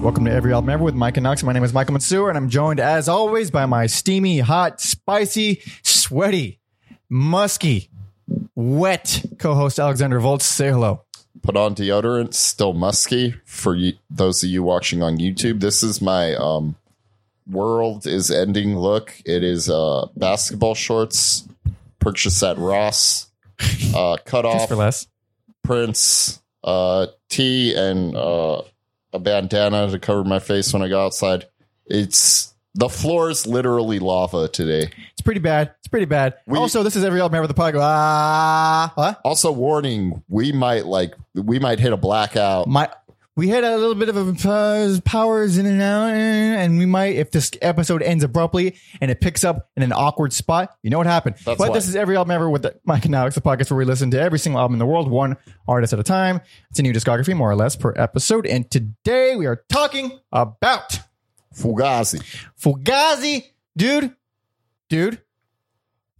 Welcome to Every Album Ever with Mike and Knox. My name is Michael Mansour, and I'm joined, as always, by my steamy, hot, spicy, sweaty, musky, wet co-host Alexander Volts. Say hello. Put on deodorant, still musky. For you, those of you watching on YouTube, this is my um, world is ending look. It is uh, basketball shorts, purchased at Ross, uh, cut off for less. Prince uh, tee, and uh, a bandana to cover my face when I go outside. It's the floor is literally lava today. It's pretty bad. It's pretty bad. We- also, this is Every Album Ever the podcast. Ah, what? Also, warning: we might like we might hit a blackout. My we had a little bit of a powers in and out, and we might if this episode ends abruptly and it picks up in an awkward spot. You know what happened. That's but why. this is every album ever with the Mike and Alex, the podcast where we listen to every single album in the world, one artist at a time. It's a new discography, more or less, per episode. And today we are talking about Fugazi. Fugazi, dude, dude.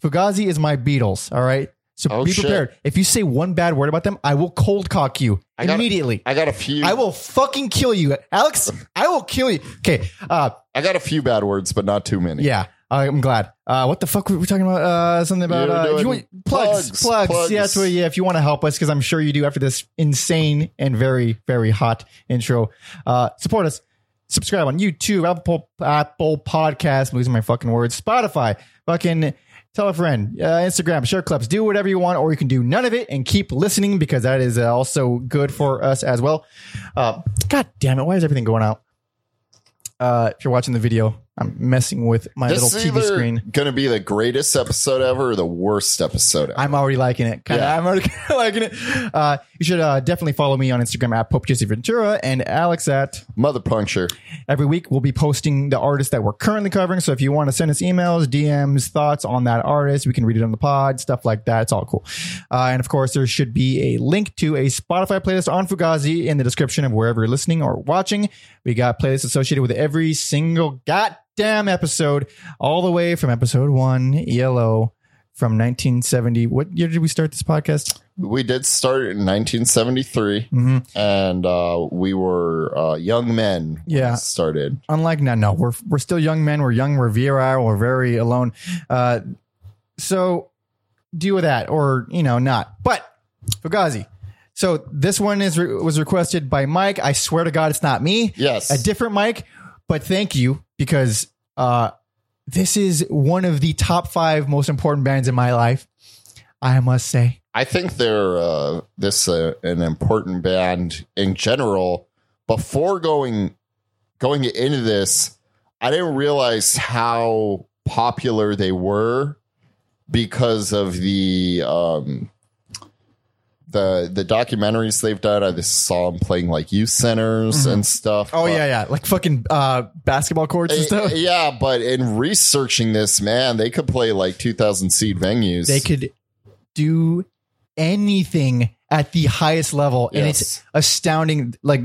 Fugazi is my Beatles. All right. So Oh, be shit. prepared. If you say one bad word about them, I will cold cock you I immediately. I got a few. I will fucking kill you, Alex. I will kill you. Okay. Uh, I got a few bad words, but not too many. yeah. I'm glad. Uh, what the fuck were we talking about? Uh, something about uh, want- plugs, plugs, plugs. plugs. Yeah, that's what, yeah. If you want to help us, because I'm sure you do after this insane and very, very hot intro. Uh, support us. Subscribe on YouTube, Apple, Apple Podcast. I'm losing my fucking words. Spotify. Fucking tell a friend. Uh, Instagram. Share clips. Do whatever you want, or you can do none of it and keep listening because that is uh, also good for us as well. Uh, God damn it! Why is everything going out? Uh, if you're watching the video, I'm messing with my This little TV screen. going to be the greatest episode ever or the worst episode ever. I'm already liking it. Kinda, Yeah. I'm already liking it. Uh, you should uh, definitely follow me on Instagram at Pope Jesse Ventura and Alex at Mother puncture. every week. We'll be posting the artists that we're currently covering. So if you want to send us emails, DMs, thoughts on that artist, we can read it on the pod, stuff like that. It's all cool. Uh, and of course, there should be a link to a Spotify playlist on Fugazi in the description of wherever you're listening or watching. We got playlists associated with every single goddamn episode, all the way from episode one, Yellow. From 1970. What year did we start this podcast? We did start in 1973, Mm-hmm. and uh, we were uh, young men. when Yeah. started. unlike now, no, we're we're still young men. We're young. We're virile. We're very alone. Uh, so deal with that, or you know, not. But Fugazi. So this one is re- was requested by Mike. I swear to God, it's not me. Yes, A different Mike. But thank you because uh, this is one of the top five most important bands in my life. I must say. I think they're uh, this uh, an important band in general. Before going going into this, I didn't realize how popular they were because of the um, the the documentaries they've done. I just saw them playing like youth centers and stuff. Oh but- yeah, yeah, like fucking uh, basketball courts and stuff. Uh, yeah, but in researching this, man, they could play like two thousand seat venues. they could do anything at the highest level and it's astounding like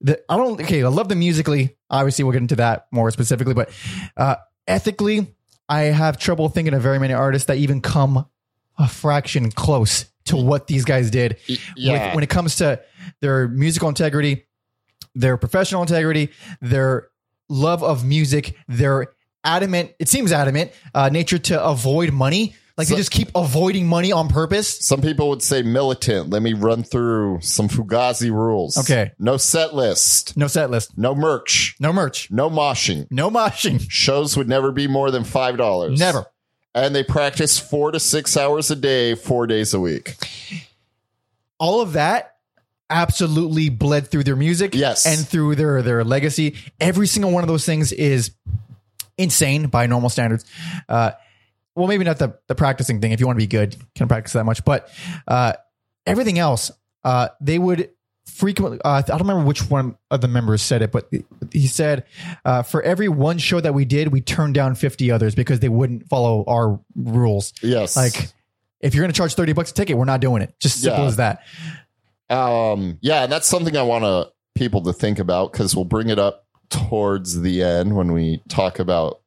the i don't okay i love the musically obviously we'll get into that more specifically but uh ethically i have trouble thinking of very many artists that even come a fraction close to what these guys did Y- with, yeah. when it comes to their musical integrity their professional integrity their love of music their adamant it seems adamant uh nature to avoid money like they just keep avoiding money on purpose Some people would say militant. Let me run through some Fugazi rules. Okay. No set list. no set list No merch. no merch No moshing. no moshing Shows would never be more than five dollars. never And they practice four to six hours a day, four days a week. all of that absolutely bled through their music Yes. and through their their legacy every single one of those things is insane by normal standards uh well maybe not the the practicing thing. If you want to be good you can practice that much. But uh everything else uh they would frequently uh, i don't remember which one of the members said it but he said uh, for every one show that we did we turned down 50 others because they wouldn't follow our rules. Yes. like if you're going to charge 30 bucks a ticket we're not doing it. Just simple Yeah. as that. Um, yeah, and that's something I want to people to think about because we'll bring it up towards the end when we talk about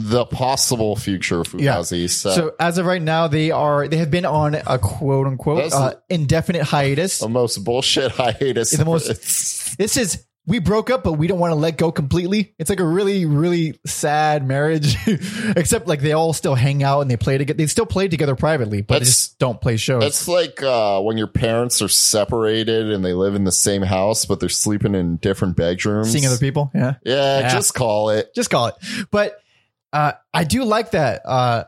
the possible future of Yeah. Fugazi. So, So as of right now, they are they have been on a quote unquote uh, indefinite hiatus. the most bullshit hiatus. The most- This is we broke up, but we don't want to let go completely. It's like a really, really sad marriage. Except like they all still hang out and they play together. They still play together privately, but they just don't play shows. It's like uh, when your parents are separated and they live in the same house, but they're sleeping in different bedrooms. Seeing other people. Yeah. Yeah, Yeah. just call it. just call it. But uh, I do like that. Uh,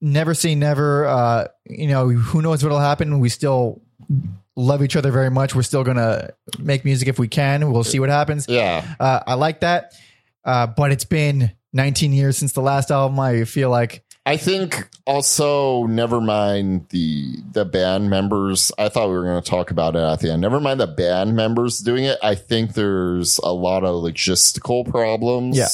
never say never. Uh, you know, who knows what'll happen? We still love each other very much. We're still gonna make music if we can. We'll see what happens. Yeah. Uh, I like that. Uh, but it's been 19 years since the last album. I feel like I think also never mind the the band members. I thought we were going to talk about it at the end. Never mind the band members doing it. I think there's a lot of logistical problems. Yeah.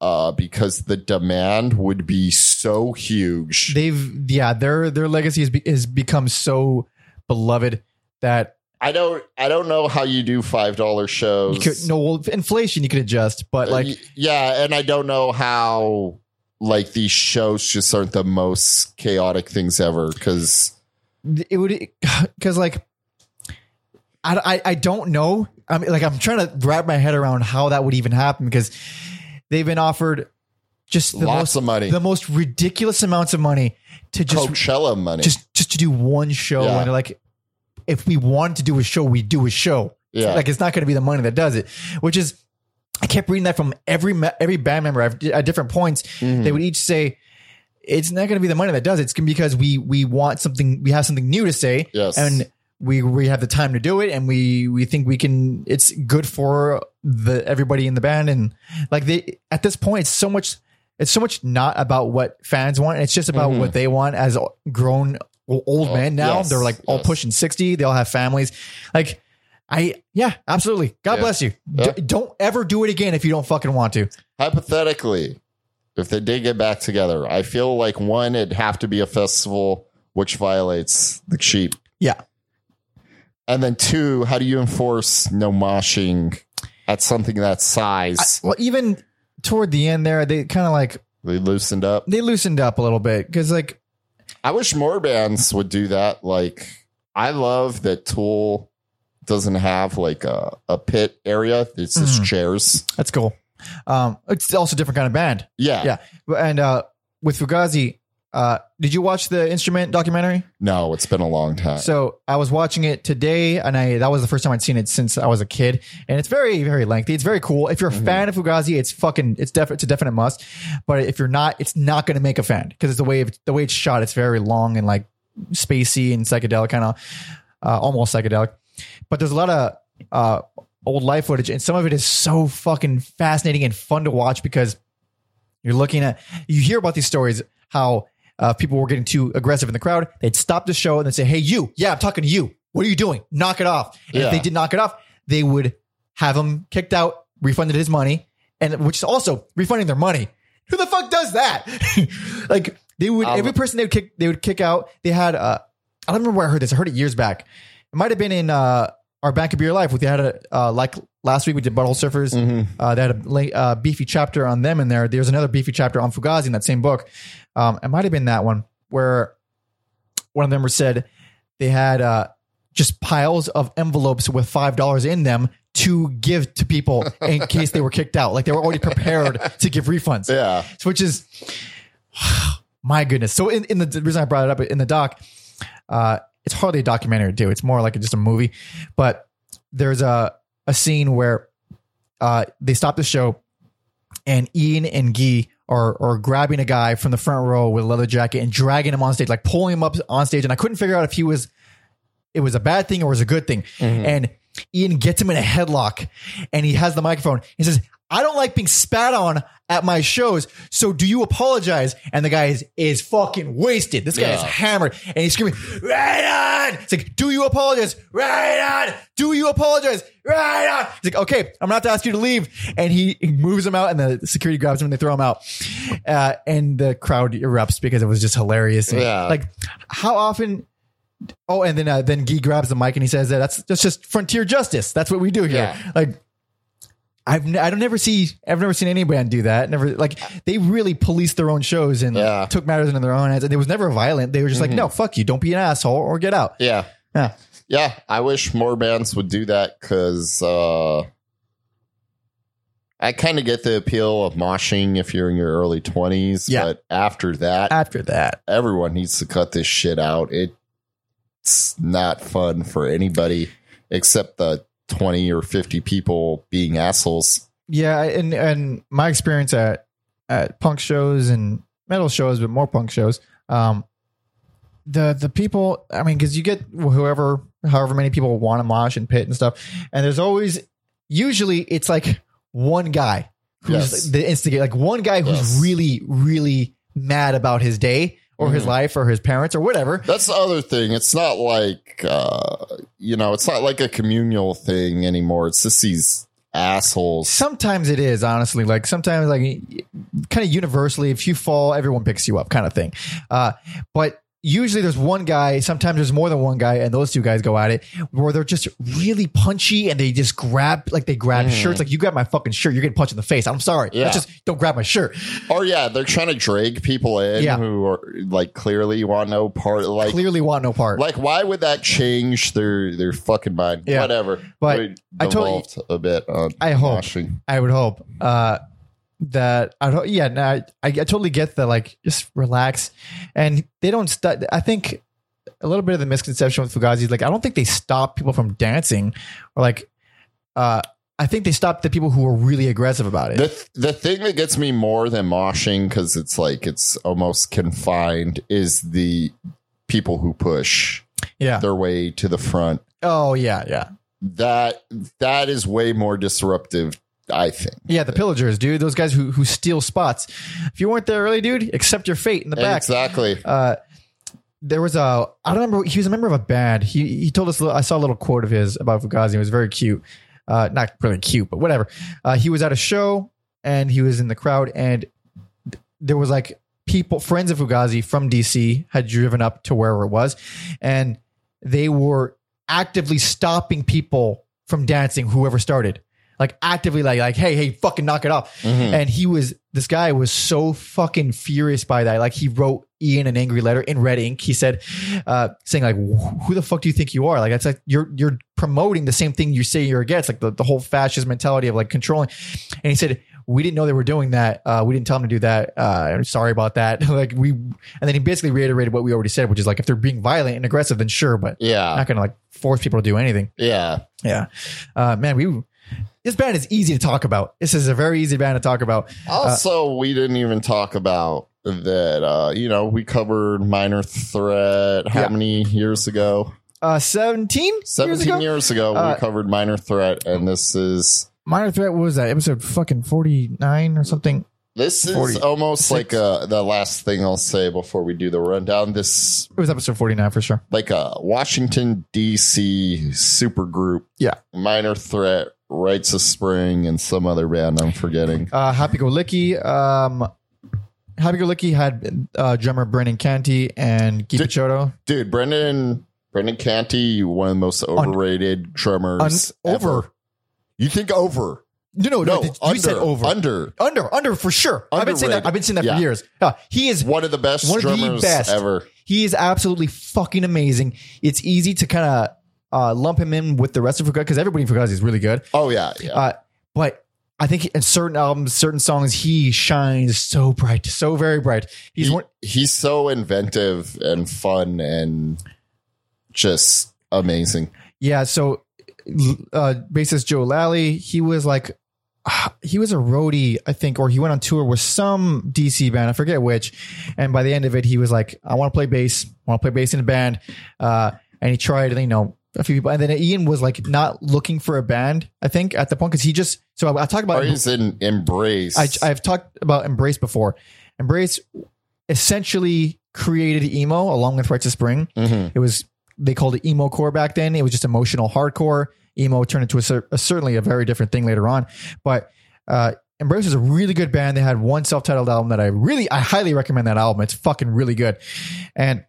Uh, because the demand would be so huge. they've yeah their their legacy has, be, has become so beloved that I don't. I don't know how you do five dollar shows. you could no well, inflation you could adjust, but like Uh, yeah, and I don't know how like these shows just aren't the most chaotic things ever because it would because like I, I I don't know. I mean, like I'm trying to wrap my head around how that would even happen because they've been offered just the lots most of money, the most ridiculous amounts of money to just Coachella money. just just to do one show Yeah. and they're like if we wanted to do a show we do a show yeah, like it's not going to be the money that does it which is i kept reading that from every every band member at different points Mhm. they would each say it's not going to be the money that does it it's because we we want something we have something new to say yes, and we we have the time to do it and we we think we can it's good for the everybody in the band. And like they at this point it's so much it's so much not about what fans want. It's just about Mhm. what they want as grown old Oh, men now. Yes, they're like all yes. pushing 60 they all have families. Like i yeah absolutely. God Yeah. bless you. Yeah. D- don't ever do it again if you don't fucking want to. Hypothetically, if they did get back together, I feel like one, it'd have to be a festival which violates the sheep, yeah. And then two, how do you enforce no moshing at something that size? well even toward the end there they kind of like they loosened up. they loosened up a little bit because like I wish more bands would do that. Like, I love that Tool doesn't have like a, a pit area. It's just Mhm. chairs. that's cool um it's also a different kind of band Yeah. Yeah. And uh, with Fugazi, uh, did you watch the instrument documentary? No, it's been a long time. So I was watching it today, and I that was the first time I'd seen it since I was a kid, and it's very very lengthy. It's very cool. If you're a Mhm. fan of Fugazi, it's fucking it's definite it's a definite must. But if you're not, it's not going to make a fan because it's the way the way it's shot. It's very long and like spacey and psychedelic, kind of uh, almost psychedelic. But there's a lot of uh, old live footage, and some of it is so fucking fascinating and fun to watch because you're looking at you hear about these stories how uh, people were getting too aggressive in the crowd. They'd stop the show and they'd say, "Hey, you, yeah, I'm talking to you. What are you doing? Knock it off." And Yeah. if they did knock it off, they would have him kicked out, refunded his money, and which is also refunding their money. Who the fuck does that? like they would Um, every person they would kick they would kick out. They had uh, I don't remember where I heard this. I heard it years back. It might have been in uh, our Band Could Be Your Life. They had a uh, like last week we did Butthole Surfers. Mhm. Uh, they had a uh, beefy chapter on them in there. There's another beefy chapter on Fugazi in that same book. Um, it might have been that one where one of them said they had uh, just piles of envelopes with five dollars in them to give to people in case they were kicked out. Like they were already prepared to give refunds, Yeah. So, which is my goodness. So in, in the, the reason I brought it up in the doc, uh, it's hardly a documentary too. It's more like just a movie, but there's a a scene where uh, they stop the show and Ian and Guy are, are grabbing a guy from the front row with a leather jacket and dragging him on stage, like pulling him up on stage. And I couldn't figure out if he was, it was a bad thing or was a good thing. And Ian gets him in a headlock and he has the microphone. He says, I don't like being spat on at my shows. So do you apologize? And the guy is, is fucking wasted. This guy is hammered and he's screaming, right on. It's like, do you apologize? Right on. Do you apologize? Right on. He's like, okay, I'm not to ask you to leave. And he, he moves him out and the security grabs him and they throw him out. Uh, and the crowd erupts because it was just hilarious. Yeah. Like how often Oh, and then uh, then Guy grabs the mic and he says that that's that's just frontier justice. That's what we do here. Yeah. Like I've n- I don't never see I've never seen any band do that. Never like they really police their own shows and Yeah. took matters into their own hands. And it was never violent. They were just like, no, fuck you, don't be an asshole or get out. Yeah. Yeah. Yeah. I wish more bands would do that because uh, I kind of get the appeal of moshing if you're in your early 20s, Yeah. but after that, After that, everyone needs to cut this shit out. It's not fun for anybody except the 20 or 50 people being assholes. yeah, and and my experience at at punk shows and metal shows, but more punk shows. Um, the the people, I mean, because you get whoever, however many people want to mosh and pit and stuff, and there's always usually it's like one guy who's Yes. the instigator, like one guy who's Yes. really really mad about his day or his Mhm. life or his parents or whatever. That's the other thing. It's not like, uh, you know, it's not like a communal thing anymore. It's just these assholes. Sometimes it is honestly like sometimes like kind of universally if you fall everyone picks you up kind of thing. Uh, but usually there's one guy. Sometimes there's more than one guy, and those two guys go at it where they're just really punchy and they just grab like they grab Mhm. shirts. Like you grab my fucking shirt, you're getting punched in the face. I'm sorry. Yeah. Just don't grab my shirt. Or yeah, they're trying to drag people in Yeah. who are like clearly want no part. Like, Clearly want no part. like why would that change their their fucking mind? Yeah. Whatever. But We I totally- a bit on I hope. moshing. I would hope uh, that I don't. Yeah, no, I, I I totally get the like just relax, and they don't. St- I think a little bit of the misconception with Fugazi is like I don't think they stop people from dancing, or like uh, I think they stop the people who are really aggressive about it. The th- the thing that gets me more than moshing because it's like it's almost confined is the people who push yeah. their way to the front. Oh yeah, yeah, That that is way more disruptive. I think. yeah. The pillagers, dude. Those guys who who steal spots. If you weren't there early, dude, accept your fate in the back. Exactly. uh, there was a I don't remember he was a member of a band. He he told us a little- I saw a little quote of his about Fugazi. It was very cute. Uh, not really cute, but whatever. Uh, he was at a show and he was in the crowd and there was like people friends of Fugazi from DC had driven up to wherever it was and they were actively stopping people from dancing whoever started. Like actively like like hey hey fucking knock it off. Mhm. And he was this guy was so fucking furious by that. Like he wrote Ian an angry letter in red ink. He said, uh, saying like, "Who the fuck do you think you are? Like that's like you're you're promoting the same thing you say you're against, like the, the whole fascist mentality of like controlling." And he said, "We didn't know they were doing that. Uh, we didn't tell them to do that. Uh, I'm sorry about that. like we." And then he basically reiterated what we already said, which is like if they're being violent and aggressive, then sure, but Yeah. not gonna like force people to do anything. Yeah. Yeah, uh, man, we. This band is easy to talk about. This is a very easy band to talk about. Also, we didn't even talk about that. Uh, you know, we covered Minor Threat how Yeah. many years ago? Uh, 17? Seventeen years years ago? ago, Uh, we covered Minor Threat, and this is Minor Threat what was that episode fucking 49 or something? this is 40 almost like uh, the last thing I'll say before we do the rundown. This It was episode 49 for sure. like a Washington D.C. super group. Yeah. Minor Threat, Rites of Spring, and some other band I'm forgetting. Uh, Happy Go Licky. Um, Happy Go Licky had uh, drummer Brendan Canty and Guy. Dude, Brendan Brendan Canty, one of the most overrated drummers Un- ever. over. You think over? No, no, no. No, you under, said over. Under. under, under for sure. I've been saying that. I've been saying that Yeah. for years. He is One of the best One of the best. ever. he is absolutely fucking amazing. It's easy to kind of uh, lump him in with the rest of Fugazi because everybody in Fugazi is really good. Oh yeah, yeah. Uh, but I think in certain albums, certain songs, he shines so bright, so very bright. He's He- one. he's so inventive and fun and just amazing. Yeah. So, uh, bassist Joe Lally, he was like, he was a roadie, I think, or he went on tour with some DC band. I forget which. And by the end of it, he was like, I want to play bass. I want to play bass in a band. Uh, and he tried, you know, a few people. And then Ian was like not looking for a band, I think, at the point, because he just, so I, I talk about Or he's in Embrace. I, I've talked about Embrace before. Embrace essentially created emo along with Rites of Spring. Mhm. It was they called it emo core back then. It was just emotional hardcore. Emo turned into a, a certainly a very different thing later on. But uh, Embrace is a really good band. They had one self-titled album that I really, I highly recommend that album. It's fucking really good. And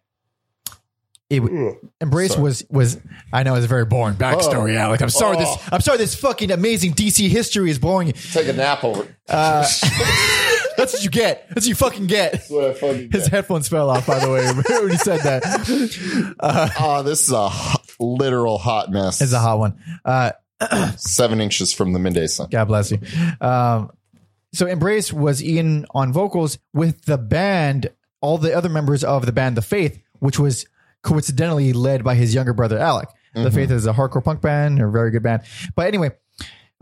it Embrace Sorry. was was I know it's a very boring backstory. Oh. Yeah, like I'm sorry Oh. this I'm sorry this fucking amazing DC history is boring. you. Take a nap over. Uh, that's what you get. That's what you fucking get. That's what I fucking His get. headphones fell off, by the way, when he said that. Uh, Oh, this is a hot- literal hot mess. it's a hot one. Uh, seven inches from the midday sun. God bless you. Um, so Embrace was Ian on vocals with the band, all the other members of the band The Faith, which was coincidentally led by his younger brother Alec. The Faith is a hardcore punk band, a very good band. But anyway,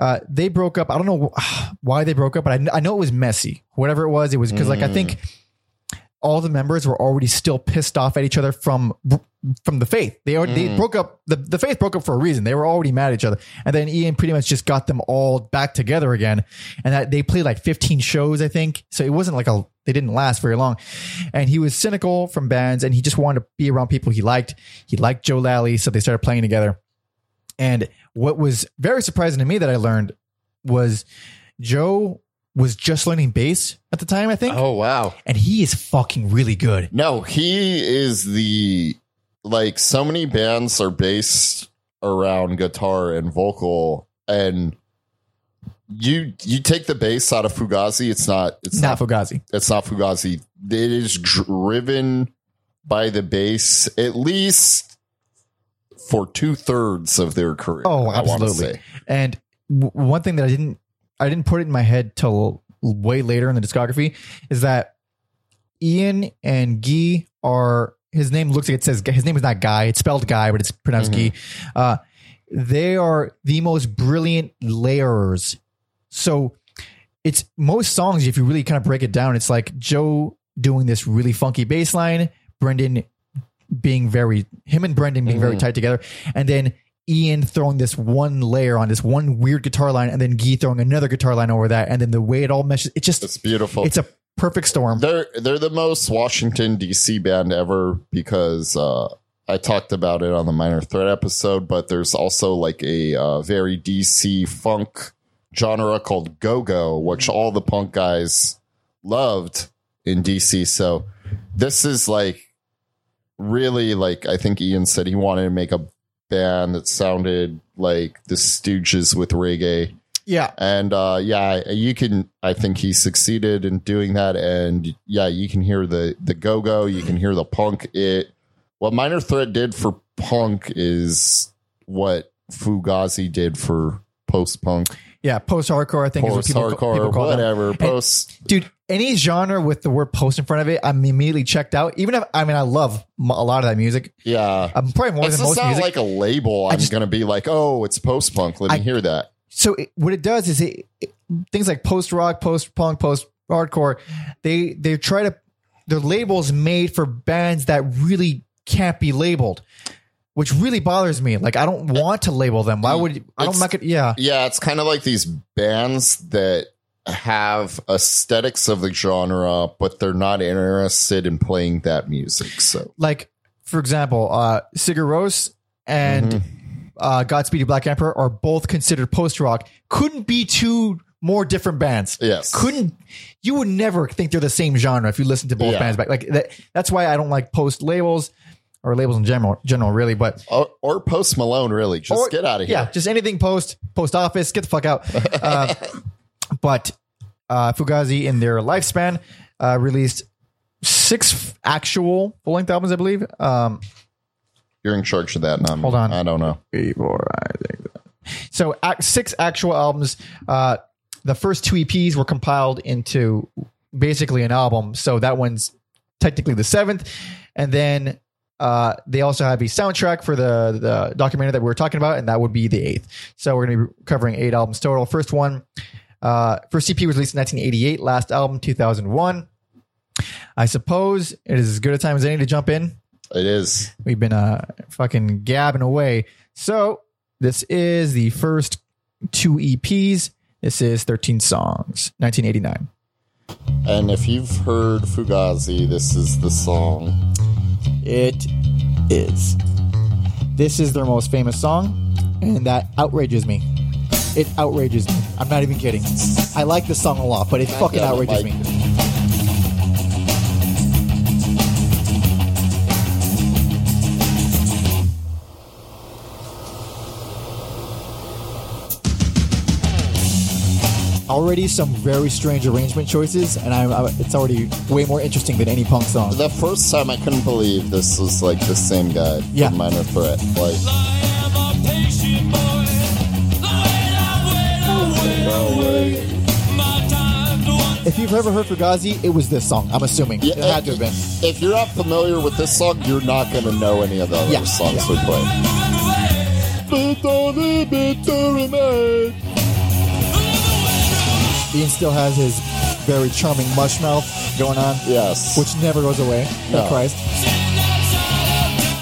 uh, they broke up. I don't know why they broke up, but I, I know it was messy. Whatever it was, it was because like I think all the members were already still pissed off at each other from from the faith. They already they mm. broke up. The, the faith broke up for a reason. They were already mad at each other, and then Ian pretty much just got them all back together again. And that they played like 15 shows, I think. So it wasn't like a they didn't last very long. And he was cynical from bands, and he just wanted to be around people he liked. He liked Joe Lally, so they started playing together. And what was very surprising to me that I learned was Joe was just learning bass at the time, I think. Oh wow! And he is fucking really good. No, he is the like so many bands are based around guitar and vocal, and you you take the bass out of Fugazi, it's not it's Not not, Fugazi. it's not Fugazi. It is driven by the bass at least for two thirds of their career. Oh, absolutely. And w- one thing that I didn't I didn't put it in my head till way later in the discography is that Ian and Guy are his name looks like it says his name is not Guy. It's spelled Guy, but it's pronounced Guy. Uh, they are the most brilliant layerers. So it's most songs, if you really kind of break it down, it's like Joe doing this really funky bass line, Brendan being very him and Brendan being very tight together, and then Ian throwing this one layer on this one weird guitar line, and then Guy throwing another guitar line over that, and then the way it all meshes, it just It's beautiful. it's a perfect storm. They're they're the most Washington D.C. band ever because uh, I talked about it on the Minor Threat episode. But there's also like a uh, very D.C. funk genre called go go, which all the punk guys loved in D.C. So this is like really like I think Ian said he wanted to make a band that sounded like the Stooges with reggae. Yeah, and uh yeah you can i think he succeeded in doing that. And yeah you can hear the the go-go. You can hear the punk. It what minor threat did for punk is what fugazi did for post-punk. Yeah. Post hardcore, I think is what people, people call them. whatever. Post dude any genre with the word post in front of it i'm immediately checked out. Even if i mean i love a lot of that music. Yeah. I'm probably more it's than most not music. like a label i'm just- gonna be like oh it's post-punk let me I- hear that. So it, what it does is it, it- things like post rock post punk post hardcore they they try to they're labels made for bands that really can't be labeled which really bothers me. Like i don't want to label them. Why mm, would i don't It's- make it yeah. Yeah, it's kind of like these bands that have aesthetics of the genre, but they're not interested in playing that music. So like for example uh sigur Rós and Mhm. uh godspeed You black emperor are both considered post rock couldn't be two more different bands yes, couldn't you would never think they're the same genre if you listen to both Yeah. bands back like that that's why i don't like post labels or labels in general general really but or, or Post Malone. Really, just or- get out of here. yeah just anything post post office get the fuck out uh, but uh fugazi in their lifespan uh released six actual full-length albums i believe um You're in charge of that. And I'm, Hold on. I don't know. three, four, I think. So ac- six actual albums. Uh, the first two EPs were compiled into basically an album. So that one's technically the seventh, and then uh, they also have a soundtrack for the the documentary that we were talking about, and that would be the eighth. So we're going to be covering eight albums total. First one, uh, first EP was released in 1988. Last album 2001. I suppose it is as good a time as any to jump in. It is. We've been uh fucking gabbing away. So this is the first two EPs. This is 13 songs, 1989. And if you've heard Fugazi, this is the song. It is. This is their most famous song, and that outrages me. It outrages me. I'm not even kidding. I like this song a lot, but it fucking damn it, outrages Mike. me. Already some very strange arrangement choices, and I'm, I, it's already way more interesting than any punk song. The first time I couldn't believe this was like the same guy Yeah. from Minor Threat. Like, If you've ever heard Fugazi, it was this song. I'm assuming Yeah, it had to have been. If you're not familiar with this song, you're not going to know any of the other Yeah. songs we play. Ian still has his very charming mush mouth going on, Yes. which never goes away. No. Christ.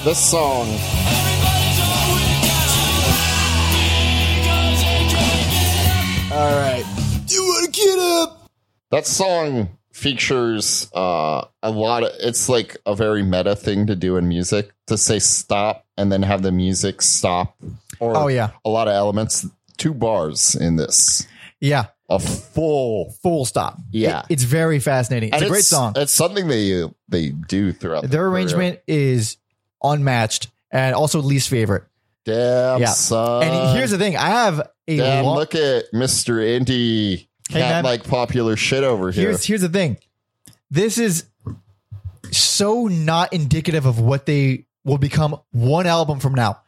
this song, All right. You want to get up? That song features uh, a lot of. It's like a very meta thing to do in music to say stop and then have the music stop. Or Oh, yeah. a lot of elements. Two bars in this. Yeah. A full. Full stop. Yeah. It- it's very fascinating. It's and a great song. It's something they they do throughout the Their career. arrangement is unmatched and also least favorite. Damn, Yeah. son. and here's the thing: I have a Damn, lo- look at Mr. Indie Hey, cat like popular shit over here. here's here's the thing. This is so not indicative of what they will become one album from now.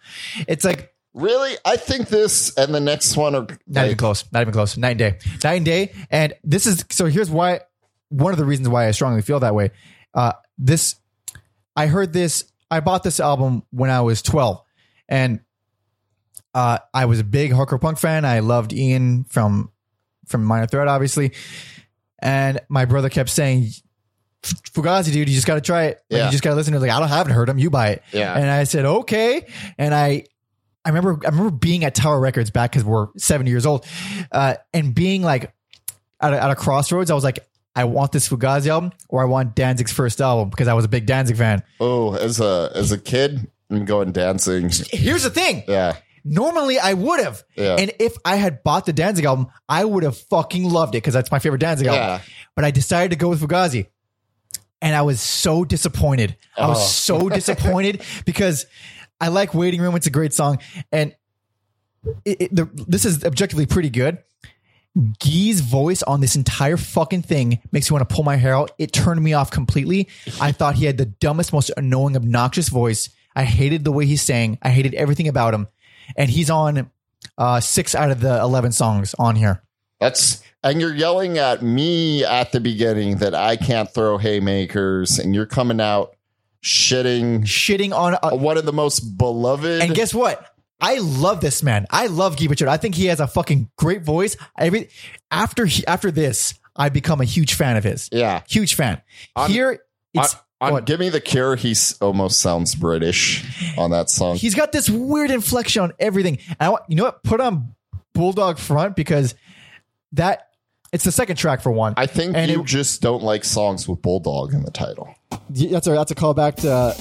It's like really? I think this and the next one are not even close. Not even close. Night and day. Night and day. And this is so. Here's why. One of the reasons why I strongly feel that way. Uh, this, I heard this. I bought this album when I was 12, and uh, I was a big hardcore punk fan. I loved Ian from from Minor Threat, obviously, and my brother kept saying, "Fugazi, dude, you just got to try it. Like, Yeah. You just got to listen to it. Like I don't haven't heard him. You buy it." Yeah. And I said, "Okay," and I. I remember, I remember being at Tower Records back because we're 70 years old, uh, and being like at a, at a crossroads. I was like, I want this Fugazi album or I want Danzig's first album because I was a big Danzig fan. oh, as a as a kid, I'm going dancing. Here's the thing. Yeah. Normally I would have. Yeah. And if I had bought the Danzig album, I would have fucking loved it because that's my favorite Danzig album. Yeah. But I decided to go with Fugazi. And I was so disappointed. I was Oh. so disappointed because I like Waiting Room. It's a great song. And it, it, the, this is objectively pretty good. Guy's voice on this entire fucking thing makes me want to pull my hair out. It turned me off completely. I thought he had the dumbest, most annoying, obnoxious voice. I hated the way he sang. I hated everything about him. And he's on uh, six out of the 11 songs on here. That's and you're yelling at me at the beginning that I can't throw haymakers, and you're coming out shitting Shitting on. Uh, one of the most beloved. and guess what? I love this man. I love Guy Picciotto. I think he has a fucking great voice. Every after he, after this, I become a huge fan of his. yeah, Huge fan. On- Here, it's on what? "Give Me the Cure," he almost sounds British on that song. he's got this weird inflection on everything. And I want, you know what? Put on Bulldog Front because that it's the second track for one. I think And you it- just don't like songs with Bulldog in the title. that's a that's a callback to uh,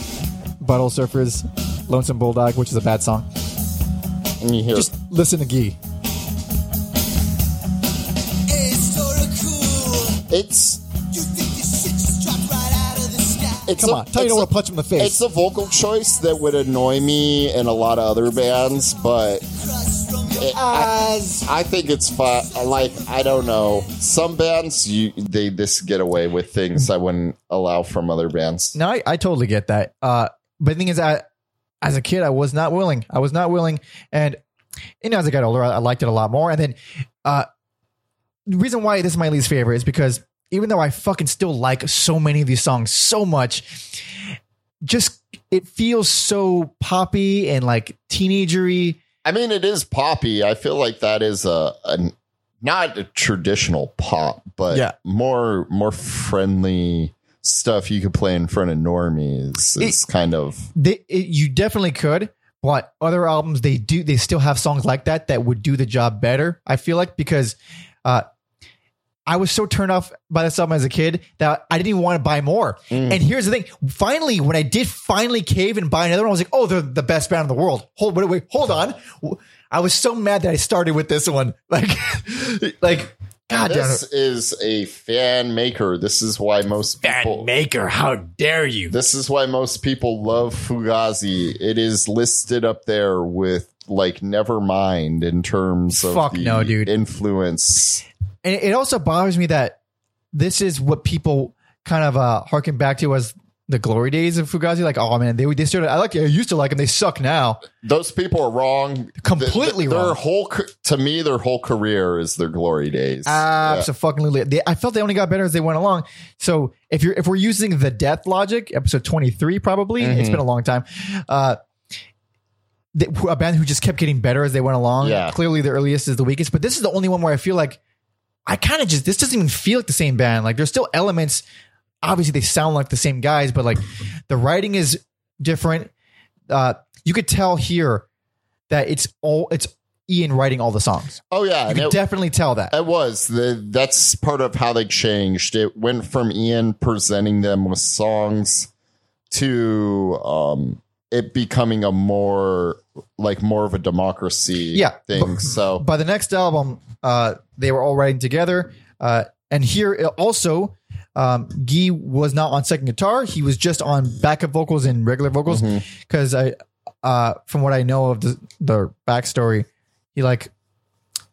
Butthole Surfers, Lonesome Bulldog, which is a bad song. You hear Just listen to Guy. it's it's Come a, on, tell you don't want to punch him in the face. It's a vocal choice that would annoy me in a lot of other bands, but it- I, I think it's fun. Like I don't know, some bands you they this get away with things I wouldn't allow from other bands. No, I, I totally get that. Uh, but the thing is, I, as a kid, I was not willing. I was not willing, and you know, as I got older, I, I liked it a lot more. And then, uh, the reason why this is my least favorite is because even though I fucking still like so many of these songs so much, just it feels so poppy and like teenagery. I mean, it is poppy. I feel like that is a, a not a traditional pop, but Yeah. more more friendly stuff you could play in front of normies. Is kind of They, it, you definitely could, but other albums they do they still have songs like that that would do the job better. I feel like because uh, I was so turned off by this album as a kid that I didn't even want to buy more. Mm. And here's the thing: finally, when I did finally cave and buy another one, I was like, "Oh, they're the best band in the world." Hold, wait, wait, hold on. I was so mad that I started with this one. Like, like, God damn this it, is a fan maker. This is why most people. maker! How dare you? This is why most people love Fugazi. It is listed up there with like Nevermind in terms of Fuck the no, dude. influence. And it also bothers me that this is what people kind of uh harken back to as the glory days of Fugazi. Like, oh man, they they started. I like. I used to like them. They suck now. Those people are wrong. Completely Th- their wrong. whole to me, their whole career is their glory days. Yeah. Absolutely. They, I felt they only got better as they went along. So if you're if we're using the death logic, episode twenty three, probably it's Mhm. been a long time. Uh, a band who just kept getting better as they went along. Yeah. Clearly, the earliest is the weakest, but this is the only one where I feel like I kind of just this doesn't even feel like the same band. Like there's still elements. Obviously, they sound like the same guys, but like the writing is different. Uh, you could tell here that it's all it's Ian writing all the songs. Oh yeah, You can it, definitely tell that. it was the that's part of how they changed. It went from Ian presenting them with songs to um it becoming a more like more of a democracy Yeah. thing. So by the next album, uh, they were all writing together. Uh, and here also, um, Guy was not on second guitar. He was just on backup vocals and regular vocals. Because I, uh, from what I know of the, the backstory, he like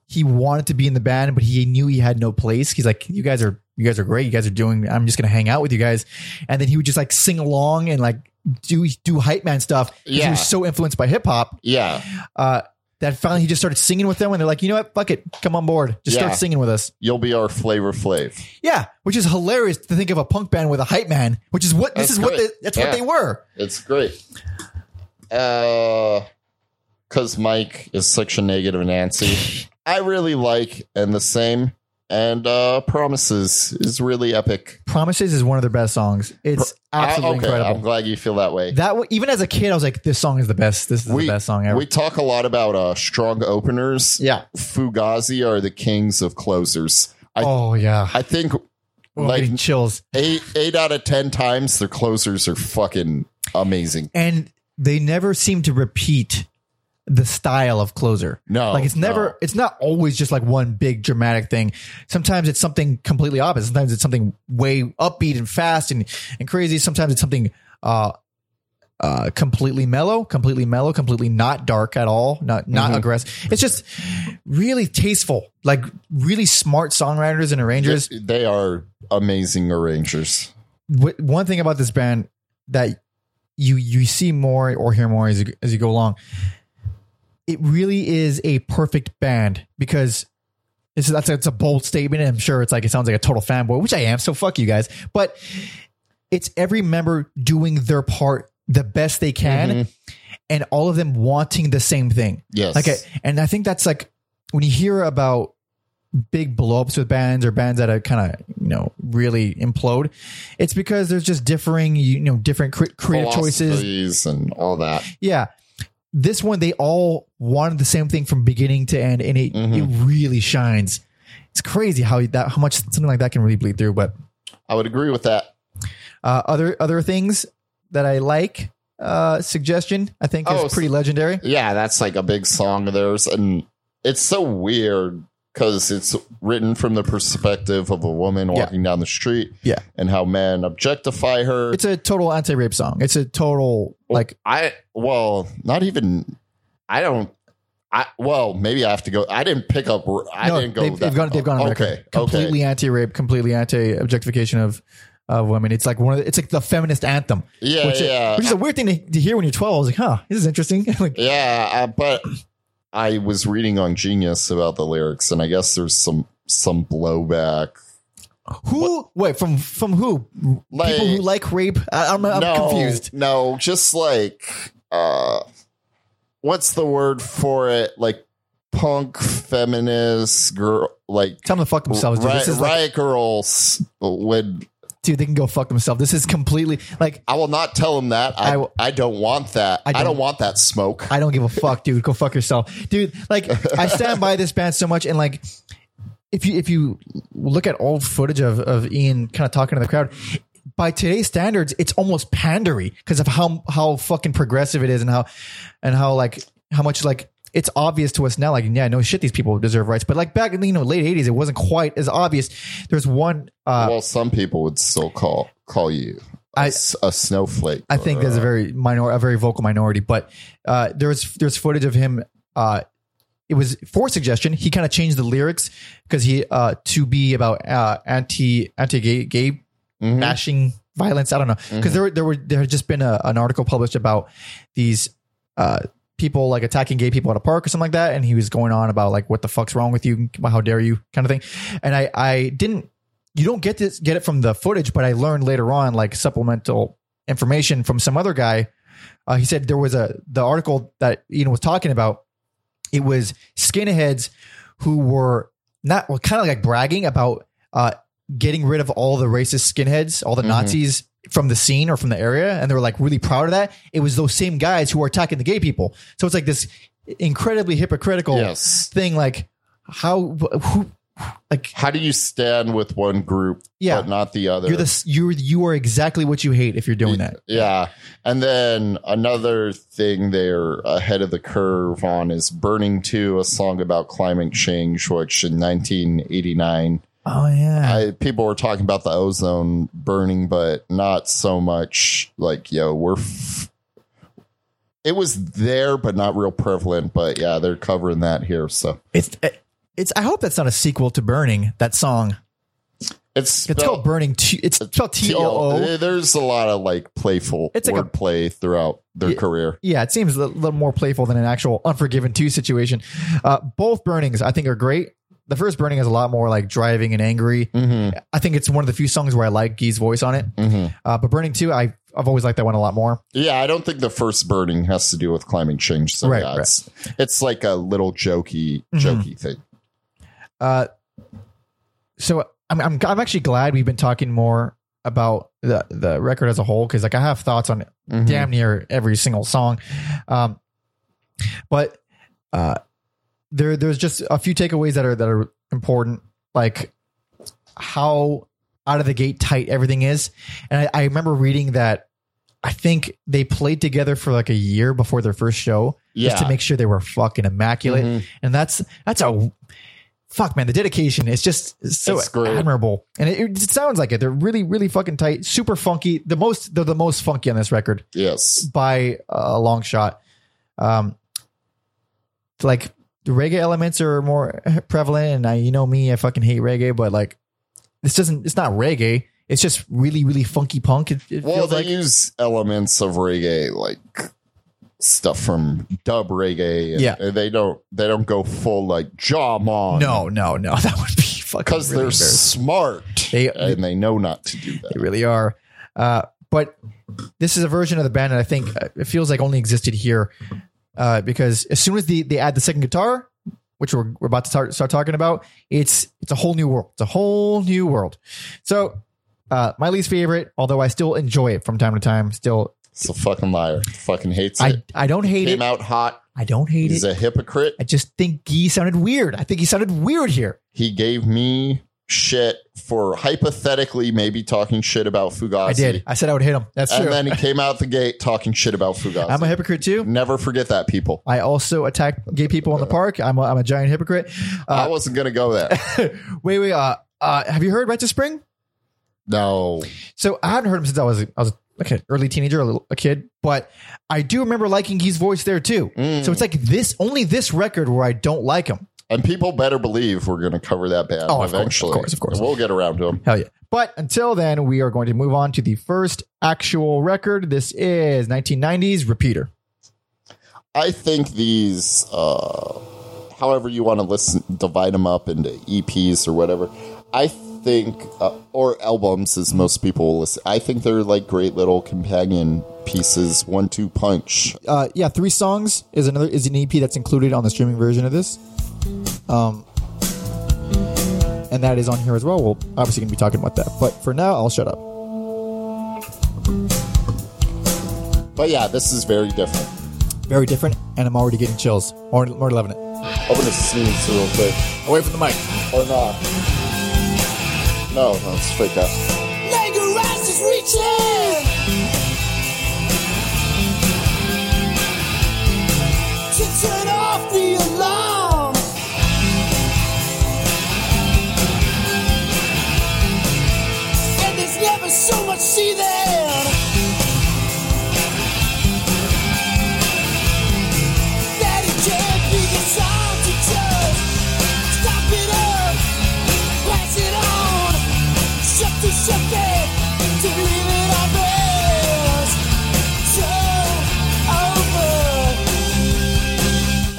he wanted to be in the band, but he knew he had no place. He's like, "You guys are you guys are great. You guys are doing. I'm just gonna hang out with you guys." And then he would just like sing along and like do do hype man stuff. 'cause He Yeah. was so influenced by hip hop yeah, uh, that finally he just started singing with them and they're like, you know what, fuck it, come on board, just Yeah. start singing with us. you'll be our flavor flav. Yeah, which is hilarious to think of a punk band with a hype man, which is what this That's is what great. they, that's Yeah. what they were. It's great. Uh, because Mike is such a negative Nancy. I really like and the same. And uh Promises is really epic. Promises is one of their best songs. It's I- absolutely okay, I'm incredible. glad you feel that way. That even as a kid, I was like, this song is the best. This is we, the best song ever. we talk a lot about uh strong openers. yeah. Fugazi are the kings of closers. I oh yeah. I think Oh, like chills. eight eight out of ten times their closers are fucking amazing. And they never seem to repeat the style of closer. No, like it's never no. it's not always just like one big dramatic thing sometimes it's something completely opposite sometimes it's something way upbeat and fast and and crazy sometimes it's something uh uh completely mellow completely mellow completely not dark at all not not Mhm. aggressive it's just really tasteful like really smart songwriters and arrangers They- they are amazing arrangers. One thing about this band that you you see more or hear more as you, as you go along it really is a perfect band because it's that's it's a bold statement and I'm sure it's like it sounds like a total fanboy which I am so fuck you guys but it's every member doing their part the best they can Mhm. and all of them wanting the same thing Yes. like, I, and I think that's like when you hear about big blowups with bands or bands that are kind of you know really implode, it's because there's just differing you know different cre- creative choices. And all that. Yeah, this one they all wanted the same thing from beginning to end, and it Mhm. it really shines. It's crazy how that how much something like that can really bleed through. But I would agree with that. uh, other other things that I like. Uh, suggestion I think is Oh, pretty legendary. Yeah, that's like a big song of theirs, and it's so weird because it's written from the perspective of a woman walking down the street, Yeah. and how men objectify her. It's a total anti-rape song. It's a total like I well, not even. I don't. I well, maybe I have to go. I didn't pick up. I no, didn't go. They've, that, they've gone. They've gone on okay. Completely anti-rape. Completely anti-objectification of of women. It's like one of the, it's like the feminist anthem, Yeah, which, yeah, which is a weird thing to, to hear when you're 12. I was like, huh, this is interesting. like, yeah. Uh, but I was reading on Genius about the lyrics, and I guess there's some some blowback. who? Wait, from from who? Like- People who like rape? I, I'm, I'm no, confused. No, just like uh what's the word for it? Like punk feminist girl like Tell them to fuck themselves. Riot, This is like, riot girls would dude, they can go fuck themselves. This is completely like I will not tell them that. I, I- I, don't want that. I I don't- don't, want that smoke. I don't give a fuck, dude. Go fuck yourself, dude. Like I stand by this band so much, and like if you if you look at old footage of of Ian kind of talking to the crowd, by today's standards, it's almost pandery because of how how fucking progressive it is, and how and how like how much like it's obvious to us now. Like yeah, no shit, these people deserve rights, but like back in the you know late eighties, it wasn't quite as obvious. There's one. uh well, some people would still call call you a, I- a snowflake. I think there's a very minor, a very vocal minority, but uh, there's there's footage of him. Uh, it was for suggestion. He kind of changed the lyrics because he uh, to be about uh, anti anti gay gay mhm. bashing violence. I don't know because there there were there had just been a, an article published about these uh, people like attacking gay people at a park or something like that, and he was going on about like what the fuck's wrong with you, how dare you, kind of thing. And I I didn't you don't get this get it from the footage, but I learned later on like supplemental information from some other guy. Uh, he said there was a the article that Ian was talking about. It was skinheads who were not well, kind of like bragging about uh, getting rid of all the racist skinheads, all the Mhm. Nazis from the scene or from the area, and they were like really proud of that. It was those same guys who were attacking the gay people. So it's like this incredibly hypocritical Yes. thing. Like how who like How do you stand with one group Yeah. but not the other? you're this you're you are exactly what you hate if you're doing that. Yeah. And then another thing they're ahead of the curve on is Burning 2, a song about climate change, which in 1989, Oh yeah. I, people were talking about the ozone burning, but not so much like, yo, we're. F- it was there, but not real prevalent. But yeah, they're covering that here. So It's eh, it's. I hope that's not a sequel to Burning. That song. it's, It's called Burning. T- it's uh, spelled T O O. Eh, there's a lot of like playful It's like a- wordplay throughout their Yeah. career. Yeah, it seems a little more playful than an actual Unforgiven two situation. Uh, both burnings I think are great. The first burning is a lot more like driving and angry. Mm-hmm. I think it's one of the few songs where I like Guy's voice on it. Mm-hmm. Uh, but burning two, I I've always liked that one a lot more. Yeah, I don't think the first burning has to do with climate change. So Right, yeah, it's it's like a little jokey, Mhm. jokey thing. Uh, so I'm, I'm I'm actually glad we've been talking more about the the record as a whole because like I have thoughts on Mhm. damn near every single song. Um, but uh, there there's just a few takeaways that are that are important, like how out of the gate tight everything is. And I, I remember reading that I think they played together for like a year before their first show Yeah, just to make sure they were fucking immaculate. Mhm. And that's that's a fuck man. The dedication is just so admirable, and it, it sounds like it. They're really really fucking tight, super funky. The most they're the most funky on this record yes, by a long shot. Um, like the reggae elements are more prevalent, and I, you know me, I fucking hate reggae, but like this doesn't. It's not reggae. It's just really, really funky punk. It, it well, feels they like use elements of reggae, like stuff from dub reggae. and Yeah. they don't they don't go full like jam on. no, no, no. That would be fucking because really they're smart They- and they know not to do that. They really are. Uh, but this is a version of the band that I think uh, it feels like only existed here uh, because as soon as they, they add the second guitar, which we're, we're about to start, start talking about, it's it's a whole new world. It's a whole new world. So uh, my least favorite, although I still enjoy it from time to time, still It's a fucking liar. Fucking hates I, it. I don't hate Came it. out hot. I don't hate He's it. a hypocrite. I just think he sounded weird. I think he sounded weird here. He gave me shit for hypothetically maybe talking shit about Fugazi. I did. I said I would hit him. That's And true. And then he came out the gate talking shit about Fugazi. I'm a hypocrite too. Never forget that, people. I also attack gay people in the park. I'm a, I'm a giant hypocrite. I Uh, wasn't gonna go there. wait, wait. Uh, uh, have you heard Rites of Spring? No. So I hadn't heard him since I was I was like an early teenager, a, little, a kid, but I do remember liking his voice there too. Mm. So it's like this only this record where I don't like him. And people better believe we're gonna cover that band Oh, of course, of course, of course. We'll get around to him. Hell yeah! But until then, we are going to move on to the first actual record. This is 1990s Repeater. I think these, uh, however you want to listen, divide them up into EPs or whatever. I think, uh, or albums, as most people will listen. I think they're like great little companion pieces, one-two punch. Uh, yeah, three songs is another is an EP that's included on the streaming version of this. Um, and that is on here as well. We'll obviously going to be talking about that, but for now, I'll shut up. But yeah, this is very different. Very different, and I'm already getting chills. More, more loving it. I'm gonna sneeze real quick, Away from the mic. or not. No, it's fake out. Is reaching to turn off the alarm. And there's never so much. That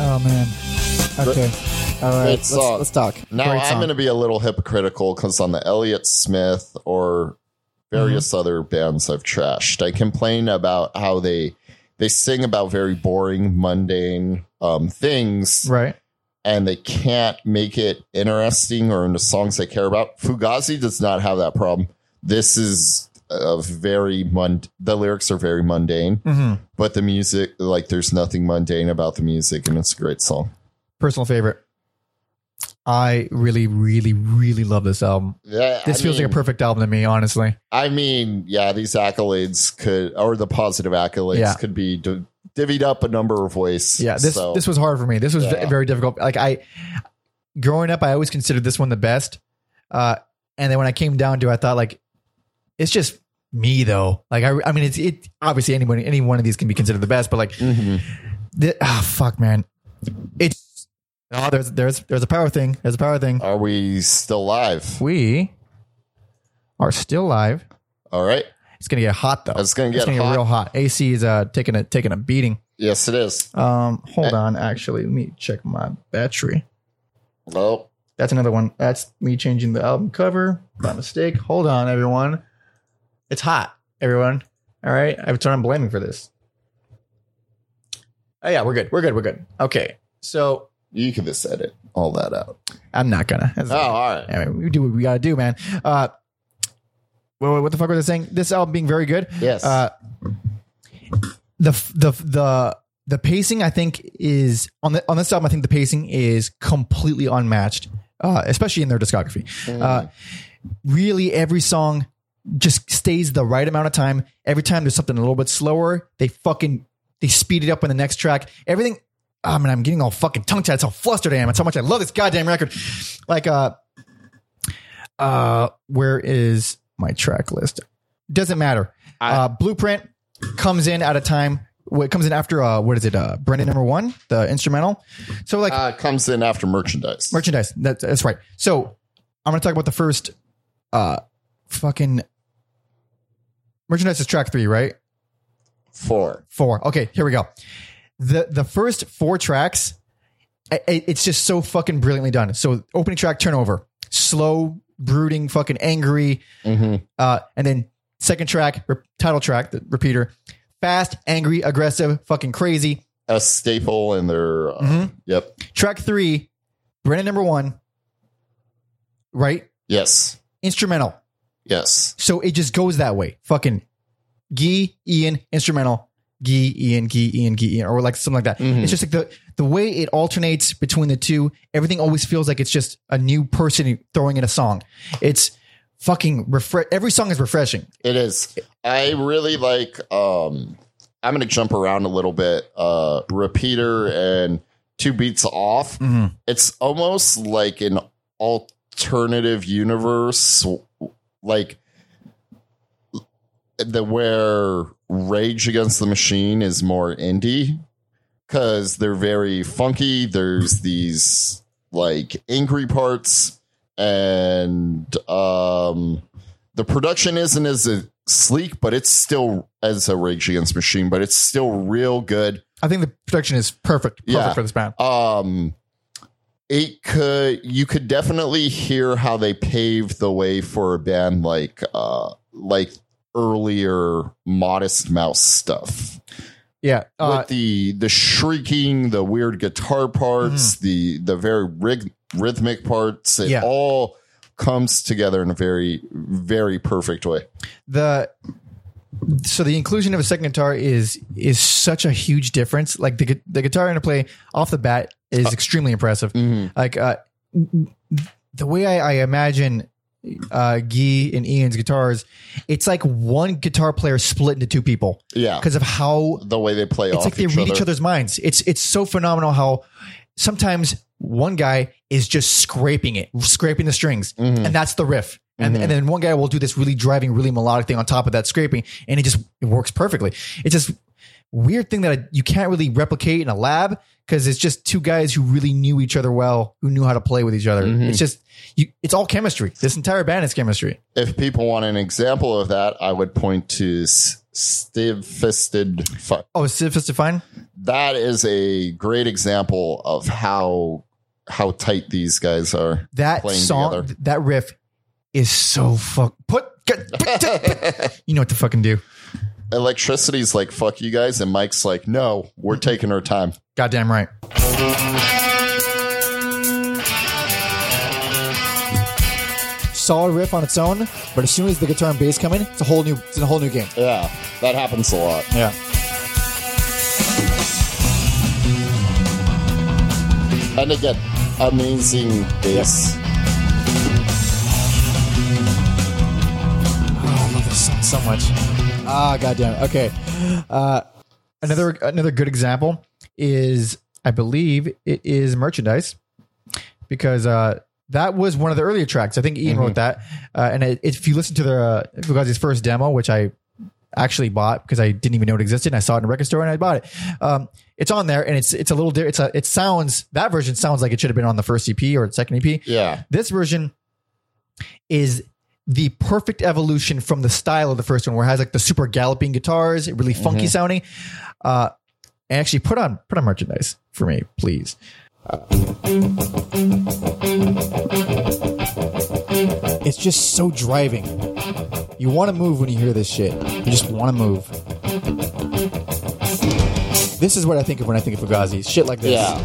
Oh man. Okay. All right. Let's, let's, talk. Now Great I'm going to be a little hypocritical because on the Elliott Smith or various mm-hmm. other bands I've trashed, I complain about how they they sing about very boring, mundane um, things, right? And they can't make it interesting or into songs they care about. Fugazi does not have that problem. This is a very mund. The lyrics are very mundane, hmm but the music, like, there's nothing mundane about the music, and it's a great song. Personal favorite. I really, really, really love this album. Yeah, This I feels like a perfect album to me, honestly. I mean, yeah, these accolades could, or the positive accolades Yeah. could be d- divvied up a number of ways. Yeah, this So, this was hard for me. This was Yeah. very difficult. Like I, growing up, I always considered this one the best. Uh, and then when I came down to, it, I thought like, it's just me though. Like I, I mean, it's it obviously anyone any one of these can be considered the best, but like, Mhm. the, ah, fuck, man, it's oh, there's there's there's a power thing. There's a power thing. are we still live? We are still live. All right. It's gonna get hot though. It's gonna It's get gonna get hot. real hot. AC is uh taking a taking a beating. Yes, it is. Um, Eh. hold on. Actually, let me check my battery. Oh, That's another one. That's me changing the album cover by mistake. Hold on, everyone. It's hot, everyone. All right. I've turned on blaming for this. Oh, yeah, we're good. We're good. We're good. Okay. So you can just edit all that out. I'm not gonna. That's- Oh, all right. I mean, we do what we gotta do, man. Uh, what, what the fuck was I saying? This album being very good. Yes. Uh, the the the the pacing I think is on the on this album. I think the pacing is completely unmatched, uh, especially in their discography. Uh, really, every song just stays the right amount of time. Every time there's something a little bit slower, they fucking they speed it up in the next track. Everything. I mean, I'm getting all fucking tongue tied. That's how flustered I am. That's how much I love this goddamn record. Like, uh, uh, where is my track list? Doesn't matter. I- uh, Blueprint comes in at a time. What comes in after? Uh, what is it? Uh, Brendan number one, the instrumental. So like uh, comes in after merchandise. merchandise. That, that's right. So I'm to talk about the first, uh, fucking merchandise is track three, right? Four. Four. Okay, here we go. The the first four tracks, i- i- it's just so fucking brilliantly done. So opening track, turnover, slow, brooding, fucking angry, hmm uh, and then second track, re- title track, the repeater, fast, angry, aggressive, fucking crazy. A staple in their. Uh, Mhm. Yep. Track three, Brendan number one, right? Yes. Instrumental. Yes. So it just goes that way. Fucking Gee, Ian, instrumental, Gee, Ian, Gee, Ian, Gee, Ian, or like something like that. Mhm. It's just like the the way it alternates between the two. Everything always feels like it's just a new person throwing in a song. It's fucking refresh. Every song is refreshing. It is. I really like. um I'm going to jump around a little bit. Uh Repeater and Two Beats Off. Mhm. It's almost like an alternative universe, like the where Rage Against the Machine is more indie because they're very funky. There's these like angry parts, and um, the production isn't as uh, sleek, but it's still as a Rage Against Machine, but it's still real good. I think the production is perfect, perfect Yeah. for this band. Um, it could you could definitely hear how they paved the way for a band like uh like earlier Modest Mouse stuff Yeah, uh, with the the shrieking, the weird guitar parts, the the very rig, rhythmic parts. It Mm-hmm. Yeah. all comes together in a very very perfect way. the so the inclusion of a second guitar is is such a huge difference. Like the the guitar interplay off the bat is extremely impressive. Like uh, the way I, I imagine uh, Guy and Ian's guitars, it's like one guitar player split into two people Yeah, because of how the way they play it's like they each read other. each other's minds. It's it's so phenomenal how sometimes one guy is just scraping it, scraping the strings, Mhm. and that's the riff. And, Mhm. and then one guy will do this really driving, really melodic thing on top of that scraping, and it just it works perfectly. It's just weird thing that you can't really replicate in a lab because it's just two guys who really knew each other well, who knew how to play with each other. Mm-hmm. It's just you, it's all chemistry. This entire band is chemistry. If people want an example of that, I would point to S- Sieve-Fisted. Fu- Oh, is Sieve-Fisted Find? That is a great example of how how tight these guys are. That Playing song, together. that riff is so fuck. Put, get, put- you know what to fucking do. Electricity's like fuck you guys, and Mike's like, no, we're mm-hmm. taking our time. Goddamn right. Solid riff on its own, but as soon as the guitar and bass come in, it's a whole new, it's a whole new game. Yeah, that happens a lot. Yeah. And again, amazing bass. Oh, I love this song so much. Ah, goddamn. Okay. Uh, another another good example is, I believe, it is merchandise because uh, that was one of the earlier tracks. I think Ian wrote that, uh, and it, if you listen to the uh, Fugazi's first demo, which I actually bought because I didn't even know it existed, and I saw it in a record store and I bought it. Um, it's on there, and it's it's a little di- it's a it sounds that version sounds like it should have been on the first EP or the second EP. Yeah. This version is the perfect evolution from the style of the first one, where it has like the super galloping guitars, really funky sounding. Uh, and actually put on put on merchandise for me, please. It's just so driving. You want to move when you hear this shit. You just want to move. This is what I think of when I think of Fugazi. Shit like this. Yeah.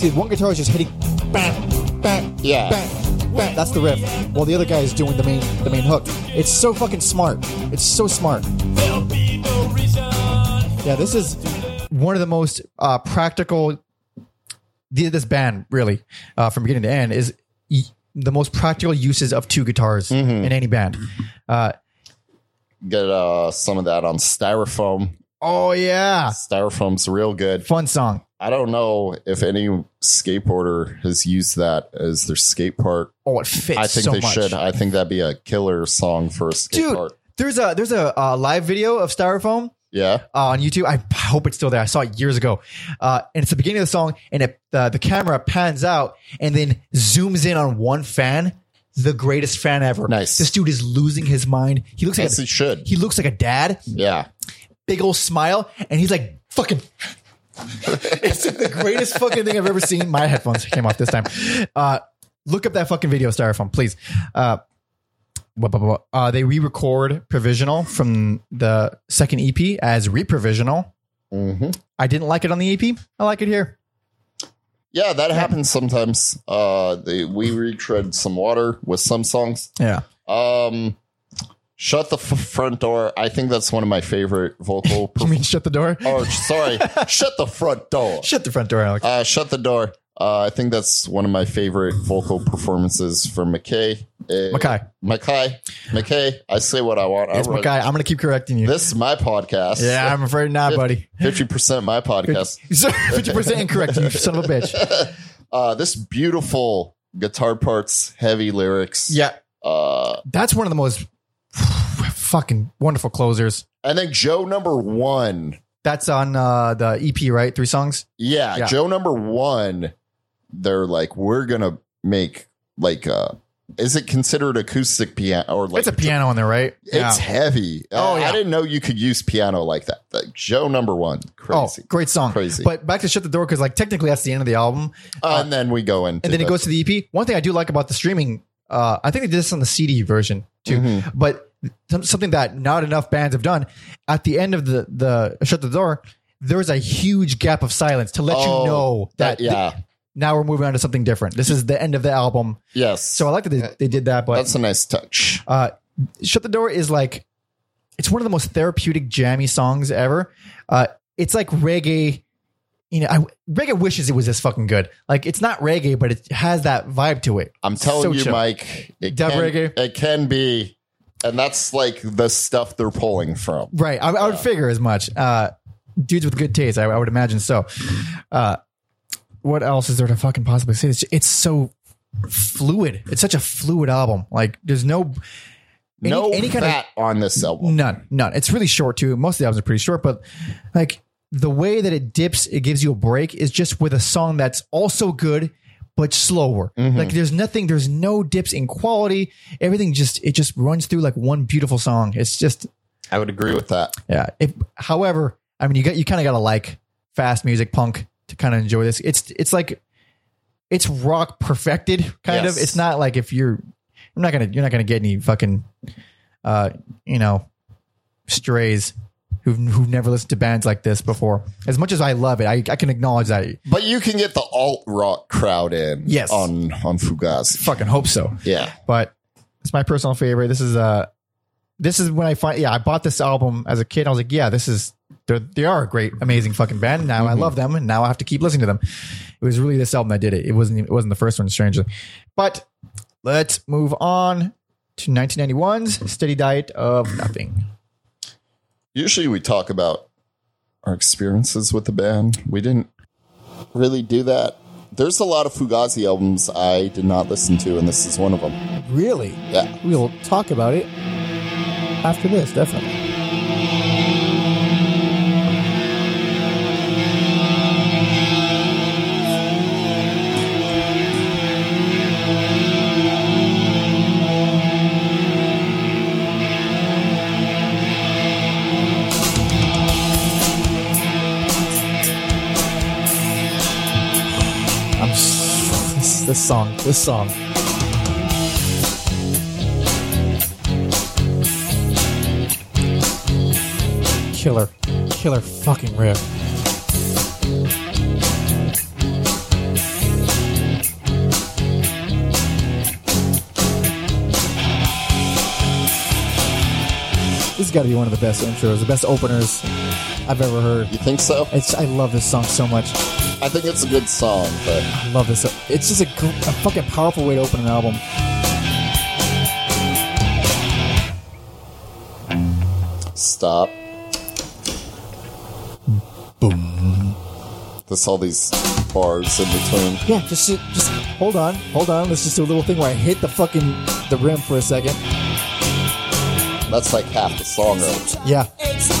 See, one guitar is just hitting bang, bang, Yeah. bang, bang. That's the riff. While the other guy is doing the main the main hook. It's so fucking smart. It's so smart. Yeah, this is one of the most uh, practical. The, this band really, uh, from beginning to end, is y- the most practical uses of two guitars in any band. Uh, Get uh, some of that on styrofoam. oh yeah, Styrofoam's real good. fun song. I don't know if any skateboarder has used that as their skate part. Oh, it fits. I think so they much. should. I think that'd be a killer song for a skate dude. part. There's a there's a uh, live video of styrofoam Yeah. uh, on YouTube. I hope it's still there. I saw it years ago. Uh, and it's the beginning of the song, and it, uh, the camera pans out and then zooms in on one fan. The greatest fan ever. Nice. This dude is losing his mind. He looks like Yes, a, he should. he looks like a dad. Yeah. Big old smile, and he's like fucking. it's the greatest fucking thing I've ever seen. My headphones came off this time. Uh, look up that fucking video, Styrofoam, please. Uh. Uh, they re-record provisional from the second EP as reprovisional. hmm I didn't like it on the EP. I like it here. Yeah, that happens sometimes. Uh, they, we retread some water with some songs. Yeah. Um, shut the f- front door. I think that's one of my favorite vocal. You mean shut the door? oh, sorry. shut the front door. Shut the front door, Alex. Uh, shut the door. Uh, I think that's one of my favorite vocal performances from McKay. Uh, Mackay. McKay. McKay. I say what I want. It's I Mackay. I'm going to keep correcting you. This is my podcast. yeah, I'm afraid not, buddy. Fifty percent my podcast. 50% incorrect, you son of a bitch. Uh, this beautiful guitar parts, heavy lyrics. Yeah. Uh, That's one of the most fucking wonderful closers. and then Joe number one. That's on uh, the EP, right? Three songs. Yeah, Yeah. Joe number one. They're like, we're gonna make like uh is it considered acoustic piano or like it's a piano in there, right? It's heavy. Oh, Uh, yeah. I didn't know you could use piano like that. Like Joe number one, crazy. Oh, great song. Crazy. But back to Shut the Door, because like technically that's the end of the album. Uh, and then we go into And then it goes to the EP. One thing I do like about the streaming, uh, I think they did this on the CD version too. Mm-hmm. But some- something that not enough bands have done at the end of the the Shut the Door, there's a huge gap of silence to let Oh, you know that, that- yeah. now we're moving on to something different. This is the end of the album. yes. So I like that they, they did that. But that's a nice touch. uh, Shut the Door is like, it's one of the most therapeutic, jammy songs ever. Uh, it's like reggae. You know, I, reggae wishes it was this fucking good. Like, it's not reggae, but it has that vibe to it. I'm telling So you, chill. Mike, it Dub can, reggae? it can be, and that's like the stuff they're pulling from. Right. I, I would figure as much. Uh, dudes with good taste. I, I would imagine so. Uh, what else is there to fucking possibly say? It's, it's so fluid. It's such a fluid album. Like there's no any- no any kind of- on this album. None, none. It's really short too. Most of the albums are pretty short, but like the way that it dips, it gives you a break is just with a song that's also good but slower. Like there's nothing, there's no dips in quality. Everything just it just runs through like one beautiful song. It's just I would agree with that. yeah. If, however, I mean, you got you kind of got to like fast music, punk to kind of enjoy this. It's it's like it's rock perfected, kind Yes. of. It's not like if you're, I'm not gonna, you're not gonna get any fucking, uh, you know, strays who've who've never listened to bands like this before. As much as I love it, I I can acknowledge that. But you can get the alt rock crowd in Yes. on on Fugazi. Fucking hope so. Yeah. but it's my personal favorite. This is uh this is when I find yeah, I bought this album as a kid. I was like, yeah, this is they're they are a great, amazing fucking band. Now I love them and now I have to keep listening to them. It was really this album that did it. It wasn't it wasn't the first one, strangely. But let's move on to 1991's Steady Diet of Nothing. Usually we talk about our experiences with the band. We didn't really do that. There's a lot of Fugazi albums I did not listen to, and this is one of them. Really? Yeah. We'll talk about it after this, definitely. This, song, this song. Killer, killer fucking riff. This has got to be one of the best intros, the best openers I've ever heard. You think so? It's I love this song so much. I think it's a good song, but I love this. It's just a, a fucking powerful way to open an album. stop. Boom. There's all these bars in between. Yeah, just just hold on, hold on. Let's just do a little thing where I hit the fucking the rim for a second. That's like half the song, right? Yeah, Exulta, exulta,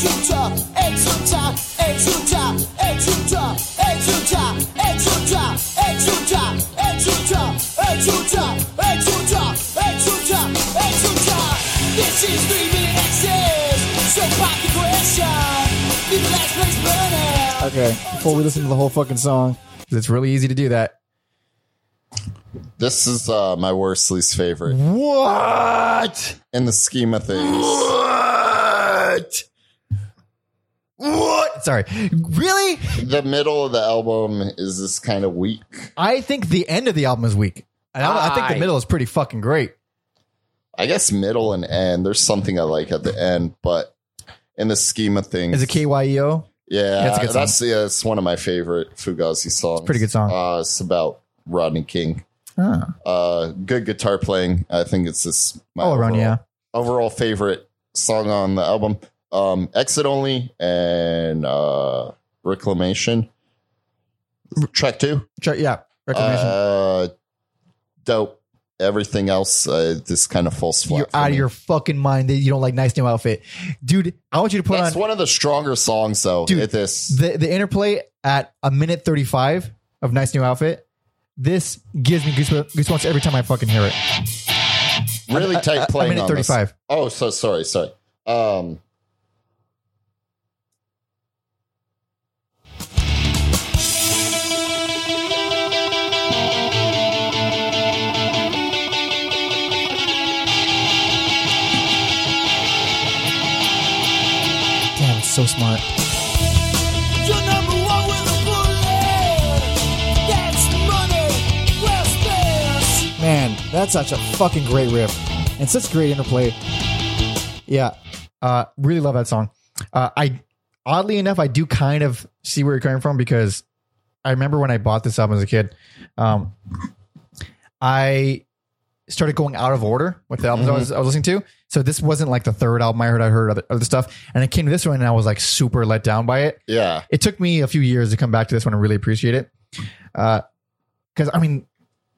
exulta, exulta, exulta, exulta, exulta, exulta, exulta, exulta, exulta, exulta, exulta, exulta, exulta. This is three minute access. So pop the question. Leave the last place burning. okay. Before we listen to the whole fucking song, 'Cause It's really easy to do that. This is uh, my worst least favorite What? in the scheme of things. What? What? Sorry. Really? The middle of the album is this kind of weak. I think the end of the album is weak. I, don't, I think the middle is pretty fucking great. I guess middle and end. There's something I like at the end, but in the scheme of things, Is it KYEO? Yeah, That's a good song. that's yeah, it's one of my favorite Fugazi songs. It's a pretty good song. Uh, it's about Rodney King. Ah. Uh, good guitar playing. I think it's this my All around, overall, yeah. overall favorite song on the album. Um, Exit Only and uh, Reclamation. Track two. Try- yeah. Reclamation. Uh, dope. Everything else, uh, this kind of falls flat. You're out of your fucking mind that you don't like Nice New Outfit. Dude, I want you to put That's on one of the stronger songs, though. Dude, at this. the, the interplay at a minute 35 of Nice New Outfit. This gives me goosebumps, goosebumps every time I fucking hear it. really tight a- a playing minute this. 35. Oh, so sorry, sorry. Um, well smart. Man, that's such a fucking great riff and such great interplay. Yeah. Uh, really love that song. Uh, I oddly enough, I do kind of see where you're coming from because I remember when I bought this album as a kid. Um, I started going out of order with the albums I, was, I was listening to. So this wasn't like the third album I heard. I heard other, other stuff, and I came to this one and I was like super let down by it. Yeah. It took me a few years to come back to this one and really appreciate it. Because I mean,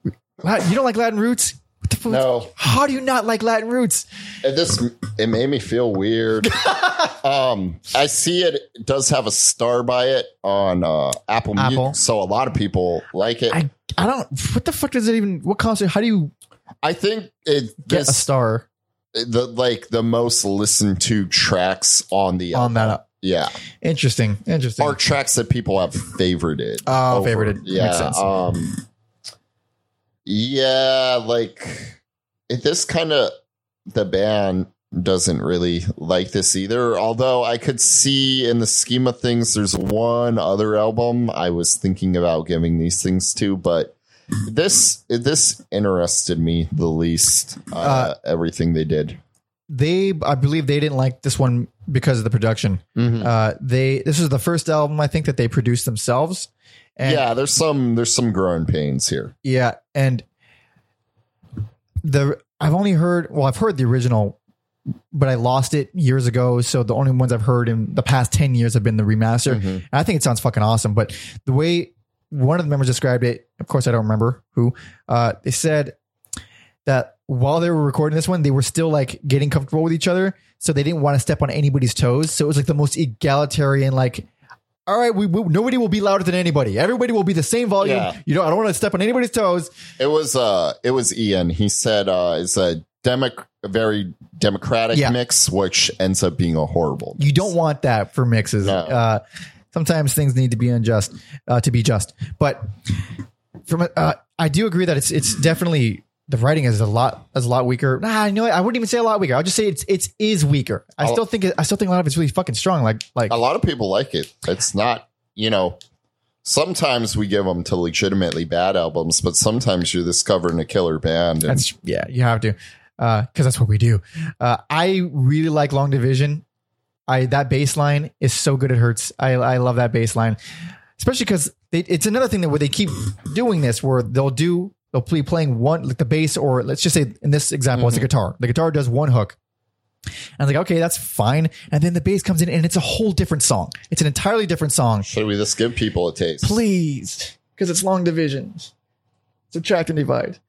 you don't like Latin roots? What the fuck? No. How do you not like Latin roots? It just it made me feel weird. um, I see it, it does have a star by it on uh, Apple, Apple. Music, so a lot of people like it. I, I I don't. What the fuck does it even? What concert? How do you think it get this a star the like the most listened to tracks on the on album. that? Yeah, Interesting. Interesting. are tracks that people have favorited. Oh, over- favorited. Makes Yeah. sense. Um, yeah, like this kind of the band doesn't really like this either. Although I could see in the scheme of things, there's one other album I was thinking about giving these things to, but this this interested me the least. Uh, Uh, everything they did. they, I believe, they didn't like this one because of the production. Mm-hmm. Uh, they this is the first album I think that they produced themselves. And yeah, there's some there's some growing pains here. Yeah, and the I've only heard well, I've heard the original, but I lost it years ago. So the only ones I've heard in the past ten years have been the remaster. Mhm. And I think it sounds fucking awesome. But the way one of the members described it, of course I don't remember who, uh, they said that while they were recording this one, they were still like getting comfortable with each other. So they didn't want to step on anybody's toes. So it was like the most egalitarian, like, all right, we, we nobody will be louder than anybody. Everybody will be the same volume. Yeah. You know, I don't want to step on anybody's toes. It was uh it was Ian. He said uh it's a democ very democratic Yeah. mix, which ends up being a horrible. You don't want that for mixes. No. Uh, sometimes things need to be unjust uh, to be just. But from uh, I do agree that it's it's definitely the writing is a lot is a lot weaker. Nah, you know what? I wouldn't even say a lot weaker. I'll just say it's it's is weaker. I still think it, I still think a lot of it's really fucking strong. Like like A lot of people like it. It's not, you know, sometimes we give them to legitimately bad albums, but sometimes you're discovering a killer band. And That's yeah, you have to, because that's what we do. Uh, I really like Long Division. I that bass line is so good it hurts. I I love that bass line, especially because it's another thing that where they keep doing this, where they'll do they'll be playing one like the bass or let's just say in this example it's a mm-hmm. guitar. The guitar does one hook. And I'm like, okay, that's fine. And then the bass comes in and it's a whole different song. It's an entirely different song. should we just give people a taste? Please. Because it's long division. Subtract and divide.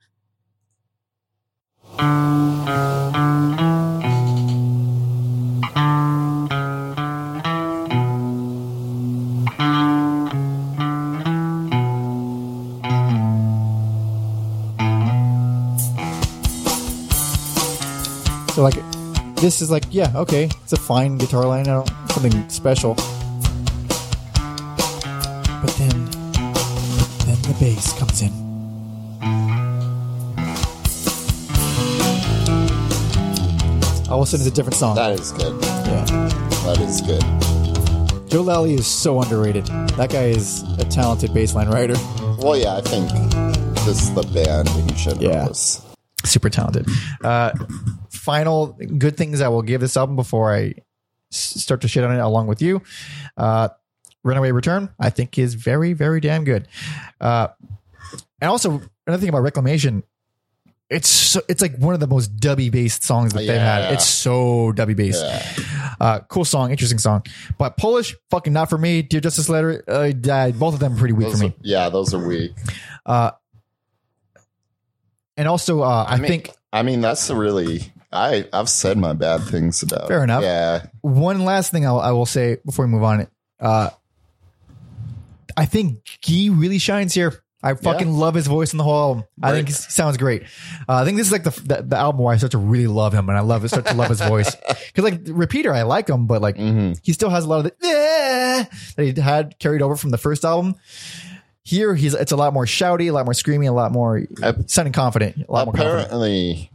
So like this is like yeah okay it's a fine guitar line I don't something special but then then the bass comes in all of a sudden it's a different song That is good. yeah That is good. Joe Lally is so underrated that guy is a talented bassline writer Well, yeah, I think this is the band in should. Yeah. super talented uh final good things I will give this album before I start to shit on it along with you uh Runaway Return I think is very very damn good uh and also another thing about Reclamation it's so, it's like one of the most dubby based songs that they've had. It's so dubby based. Yeah. Uh, cool song, interesting song. But Polish, fucking not for me. Dear Justice Letter, uh, both of them are pretty weak Those for are, me. yeah, those are weak. Uh, and also, uh, I, mean- think I mean, that's really. I I've said my bad things about. Fair enough. Yeah, one last thing I'll, I will say before we move on. Uh, I think Guy really shines here. I fucking love his voice in the whole album. I think he sounds great. Uh, I think this is like the, the the album where I start to really love him, and I love it. Start to love his voice because like Repeater, I like him, but like Mhm. he still has a lot of the "Eh," that he had carried over from the first album. Here, he's it's a lot more shouty, a lot more screamy, a lot more Ap- sounding confident, a lot more confident.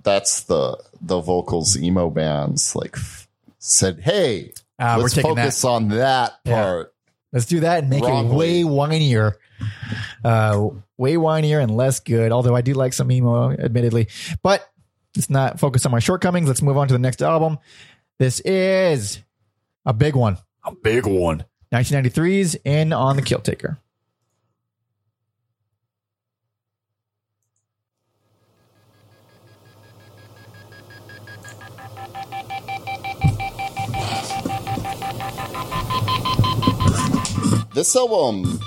Apparently that's the the vocals emo bands like f- said, "Hey, Uh, we're let's taking that. focus on that Yeah. part." Let's do that and make Wrongly. it way whinier. Uh, way whinier and less good. Although I do like some emo, admittedly. But let's not focus on my shortcomings. Let's move on to the next album. This is a big one. A big one. 1993's In on the Kill Taker. This album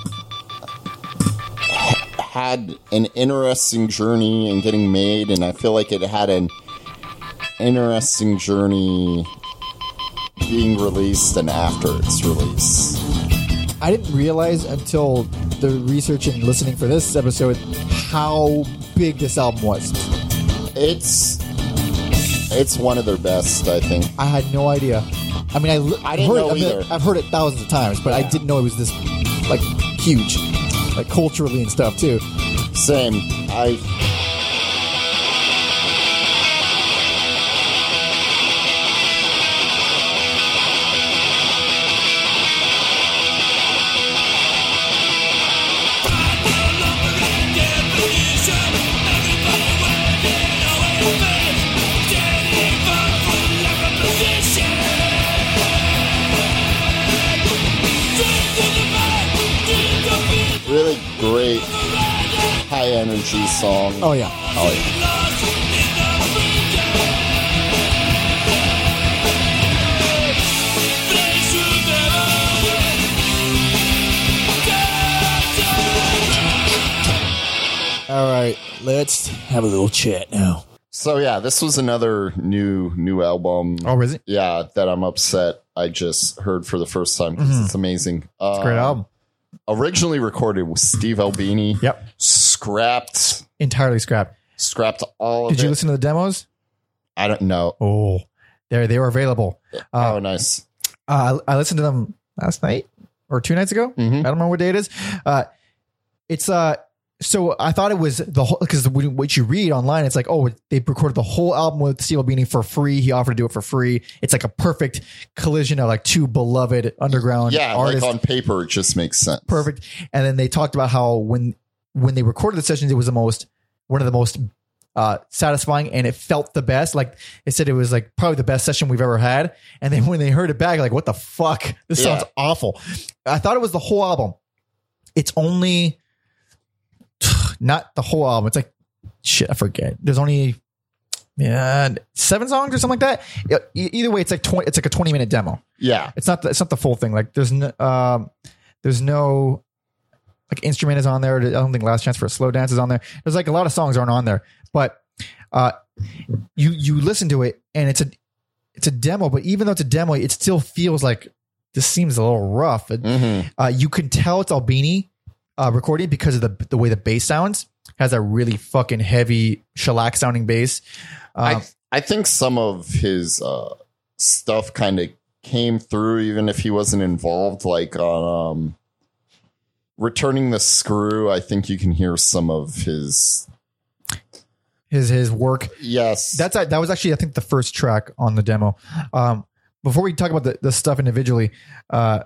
had an interesting journey in getting made, and I feel like it had an interesting journey being released and after its release. I didn't realize until the research and listening for this episode how big this album was. It's it's one of their best, I think. I had no idea. I mean, I, I didn't heard know it, I mean, either. I've heard it thousands of times, but I didn't know it was this like huge, like culturally and stuff too. Same. I energy song. Oh yeah, Oh, yeah. all right. Let's have a little chat now. So yeah, this was another new new album. Oh, is it? Yeah, that I'm upset I just heard for the first time because it's amazing. Uh, Great album. Originally recorded with Steve Albini. Yep. Scrapped Entirely scrapped. scrapped all of Did you it. listen to the demos? I don't know. Oh, they they were available. Uh, oh, nice. Uh, I, I listened to them last night or two nights ago. Mhm. I don't remember what day it is. Uh, it's uh, so I thought it was the whole because what you read online, it's like oh they recorded the whole album with Steve Albini for free. He offered to do it for free. It's like a perfect collision of like two beloved underground Yeah, artists. like on paper, it just makes sense. perfect. And then they talked about how when when they recorded the sessions, it was the most one of the most uh, satisfying, and it felt the best. Like they said, it was like probably the best session we've ever had. And then when they heard it back, like what the fuck, this Yeah. sounds awful. I thought it was the whole album. It's only not the whole album. It's like shit. I forget. There's only yeah seven songs or something like that. Either way, it's like twenty. It's like a twenty minute demo Yeah, it's not the, it's not the full thing. Like there's no um, there's no like instrument is on there. I don't think Last Chance for a Slow Dance is on there. There's like a lot of songs aren't on there, but uh, you you listen to it and it's a it's a demo. But even though it's a demo, it still feels like this seems a little rough. Mhm. uh, you can tell it's Albini uh, recording because of the the way the bass sounds. Has a really fucking heavy shellac sounding bass. Um, I I think some of his uh, stuff kind of came through, even if he wasn't involved. Like on um, returning the screw, I think you can hear some of his. his his work Yes, that's that was actually I think the first track on the demo. Um, before we talk about the, the stuff individually, uh,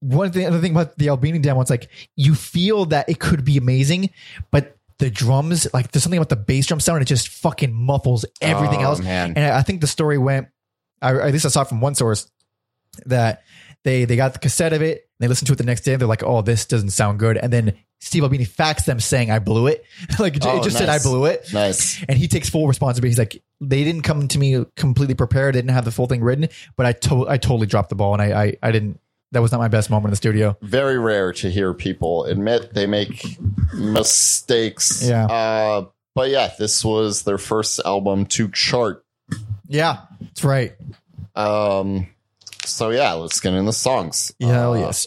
one thing, other thing about the Albini demo, it's like you feel that it could be amazing, but the drums, like there's something about the bass drum sound, it just fucking muffles everything Oh, else. man. And I, I think the story went, I, at least I saw it from one source that they they got the cassette of it, they listened to it the next day, and they're like, oh, this doesn't sound good, and then Steve Albini faxed them saying I blew it, like it, Oh, it just said I blew it nice. and he takes full responsibility. He's like, they didn't come to me completely prepared. They didn't have the full thing written, but I to- I totally dropped the ball, and I, I I didn't. That was not my best moment in the studio. Very rare to hear people admit they make mistakes. Yeah. Uh, but yeah, this was their first album to chart. Yeah, that's right. Um, so yeah, let's get into the songs. Yeah, Uh, yes,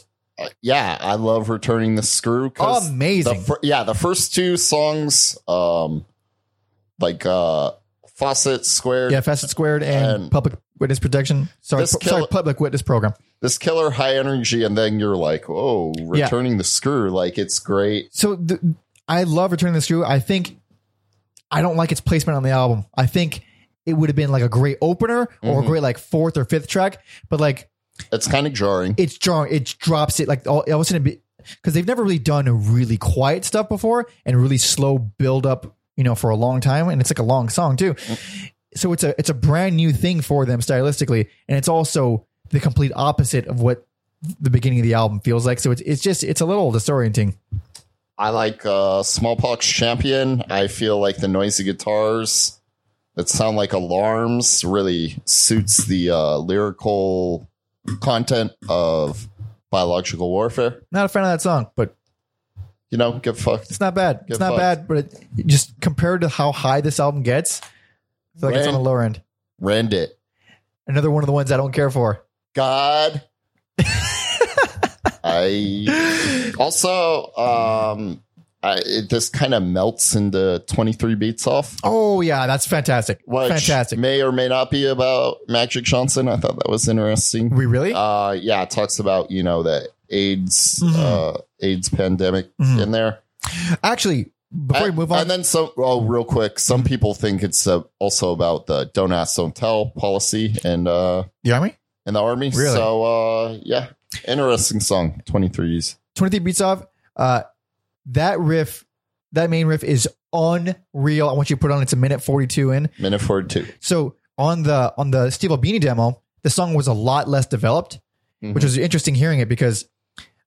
yeah, I love returning the screw. Amazing. The fir- yeah, the first two songs, um, like uh, Facet Squared, yeah. Facet squared and, And- public witness protection. Sorry, pu- sorry, public witness program. this killer high energy, and then you're like, oh, Yeah. returning the screw, like it's great. So the, I love returning the screw. I think I don't like its placement on the album. I think it would have been like a great opener or a Mhm. great like fourth or fifth track, but like It's kind of jarring. it's jarring. It drops it like all, all of a sudden because they've never really done really quiet stuff before and really slow build up, you know, for a long time. And it's like a long song too. So it's a it's a brand new thing for them stylistically, and it's also the complete opposite of what the beginning of the album feels like. So it's it's just it's a little disorienting. I like uh, Smallpox Champion. I feel like the noisy guitars that sound like alarms really suits the uh, lyrical content of Biological Warfare. Not a fan of that song, but You know, get fucked. it's not bad. It's not fucked. bad, but it, just compared to how high this album gets, I feel like it's on the lower end. Rend it. Another one of the ones I don't care for. God. I also um I, it, this kind of melts into 23 beats off. Oh yeah, that's fantastic. Which fantastic. may or may not be about Magic Johnson. I thought that was interesting. we really? Uh, yeah, it talks about you know the AIDS Mhm. uh, AIDS pandemic Mhm. in there. Actually, before and, we move on, and then some. Oh, real quick, some people think it's uh, also about the "don't ask, don't tell" policy and uh, the army. in the army. Really? So uh, yeah, interesting song. Twenty threes. 23 beats off. Uh, that riff, that main riff is unreal. I want you to put on. It's a minute 42 in. Minute forty two. So on the on the Steve Albini demo, the song was a lot less developed, Mhm. which was interesting hearing it because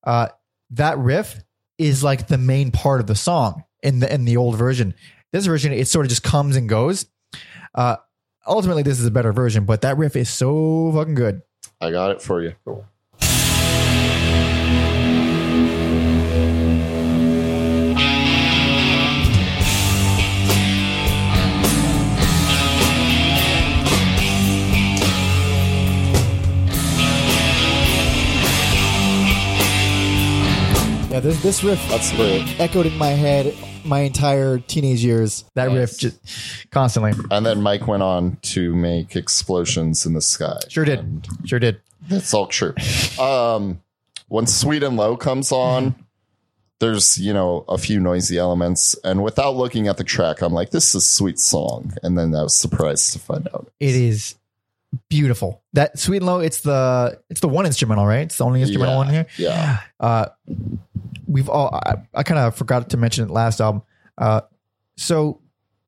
uh, that riff is like the main part of the song in the in the old version. This version, it sort of just comes and goes. Uh, ultimately, this is a better version, but that riff is so fucking good. I got it for you. Yeah, this this riff That's the echoed in my head my entire teenage years. That Nice. riff just constantly. and then Mike went on to make explosions in the sky. Sure did. And Sure did. That's all true. Um, when Sweet and Low comes on, there's you know a few noisy elements, and without looking at the track, I'm like, this is a sweet song, and then I was surprised to find out. It is beautiful. That sweet and low. It's the it's the one instrumental, right? It's the only instrumental Yeah, one here. Yeah, Uh, we've all. I, I kind of forgot to mention it last album. Uh, so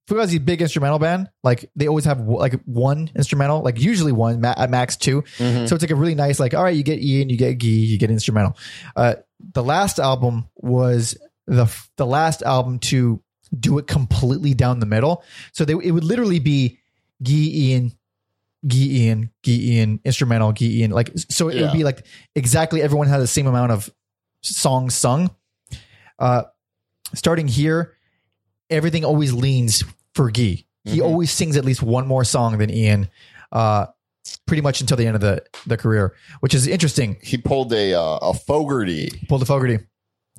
Fugazi's big instrumental band. Like they always have like one instrumental, like usually one ma- at max 2 Mhm. So it's like a really nice, like all right, you get Ian, you get Guy, you get instrumental. Uh, the last album was the the last album to do it completely down the middle. So they, it would literally be Guy Ian, Guy Ian, Guy Ian, instrumental, Guy Ian. Like so, it would be like exactly everyone had the same amount of songs sung. Uh, starting here, everything always leans for Guy. He Mhm. always sings at least one more song than Ian. Uh, pretty much until the end of the the career, which is interesting. he pulled a uh, a Fogerty Pulled the Fogerty.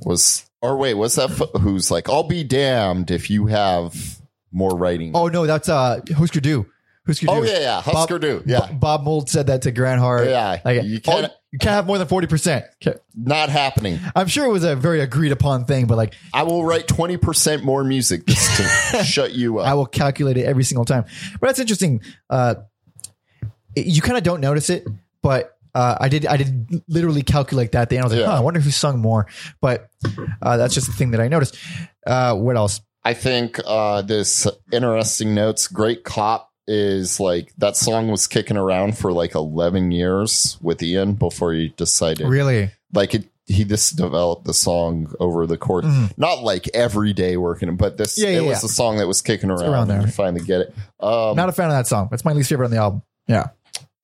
was, or wait, what's that? Fo- who's like, I'll be damned if you have more writing. Oh no, that's uh Husker Du. Husker Du. Oh, yeah, yeah, Husker Du, yeah. Bob, Bob Mould said that to Grant Hart. Yeah, like you can't- can't you can't have more than forty percent. not happening. I'm sure it was a very agreed upon thing, but like I will write twenty percent more music just to shut you up. I will calculate it every single time. But that's interesting. Uh, it- you kind of don't notice it, but uh, I did. I did literally calculate that. Day. And I was like, Yeah. huh, I wonder who sung more. But uh, that's just the thing that I noticed. Uh, what else? I think uh, this interesting notes. Great cop is like that song was kicking around for like eleven years with Ian before he decided Really? like it. He just developed the song over the course, Mhm. not like every day working, but this Yeah, it was yeah. a song that was kicking around. around there. finally get it. Um, Not a fan of that song. It's my least favorite on the album. Yeah.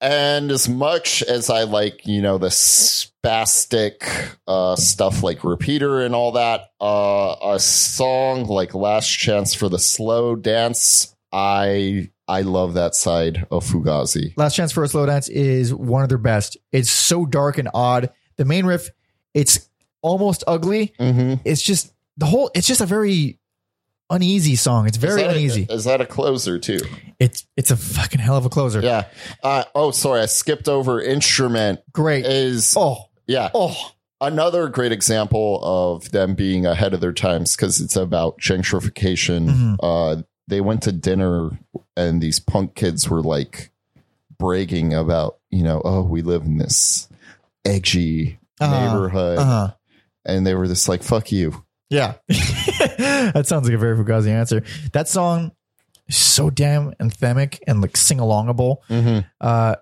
And as much as I like, you know, the spastic uh, stuff like Repeater and all that, uh, a song like Last Chance for the Slow Dance, I I love that side of Fugazi. Last Chance for a Slow Dance is one of their best. It's so dark and odd. The main riff, it's almost ugly. Mm-hmm. It's just the whole. It's just a very uneasy song. It's very is uneasy. A, is that a closer too? it's it's a fucking hell of a closer. Yeah. Uh, oh, sorry, I skipped over instrument. Great. Is oh yeah oh another great example of them being ahead of their times because it's about gentrification. Mhm. Uh, they went to dinner and these punk kids were like bragging about, you know, oh, we live in this edgy Uh-huh. neighborhood. uh huh. And they were just like, fuck you. Yeah. that sounds like a very Fugazi answer. That song is so damn anthemic and like sing alongable. Mm-hmm. Uh,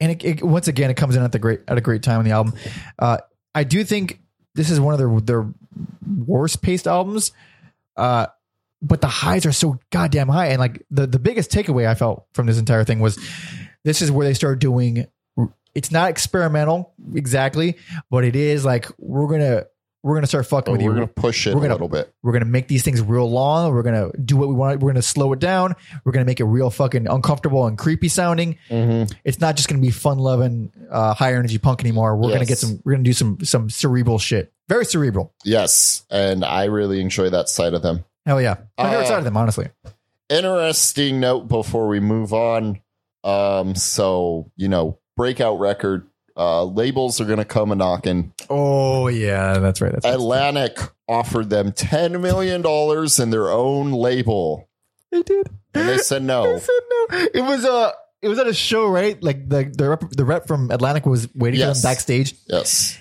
and it, it, once again, it comes in at the great at a great time in the album. Uh, I do think this is one of their their worst paced albums. Uh, but the highs are so goddamn high, and like the the biggest takeaway I felt from this entire thing was this is where they start doing it's not experimental exactly, but it is like we're gonna we're gonna start fucking But with we're you. gonna push it we're a gonna- little bit. We're gonna make these things real long. We're gonna do what we want. We're gonna slow it down. We're gonna make it real fucking uncomfortable and creepy sounding. Mm-hmm. It's not just gonna be fun loving, uh, higher energy punk anymore. We're gonna get some. We're gonna do some some cerebral shit. Very cerebral. Yes, and I really enjoy that side of them. Hell yeah. I'm very Uh, excited of them, honestly. Interesting note before we move on. Um, so you know, breakout record uh, labels are going to come a knocking. Oh yeah, that's right. That's right. Atlantic offered them ten million dollars in their own label, They did. and they said no. They said no. It was uh it was at a show, right? Like the the rep, the rep from Atlantic was waiting Yes. for them backstage. Yes,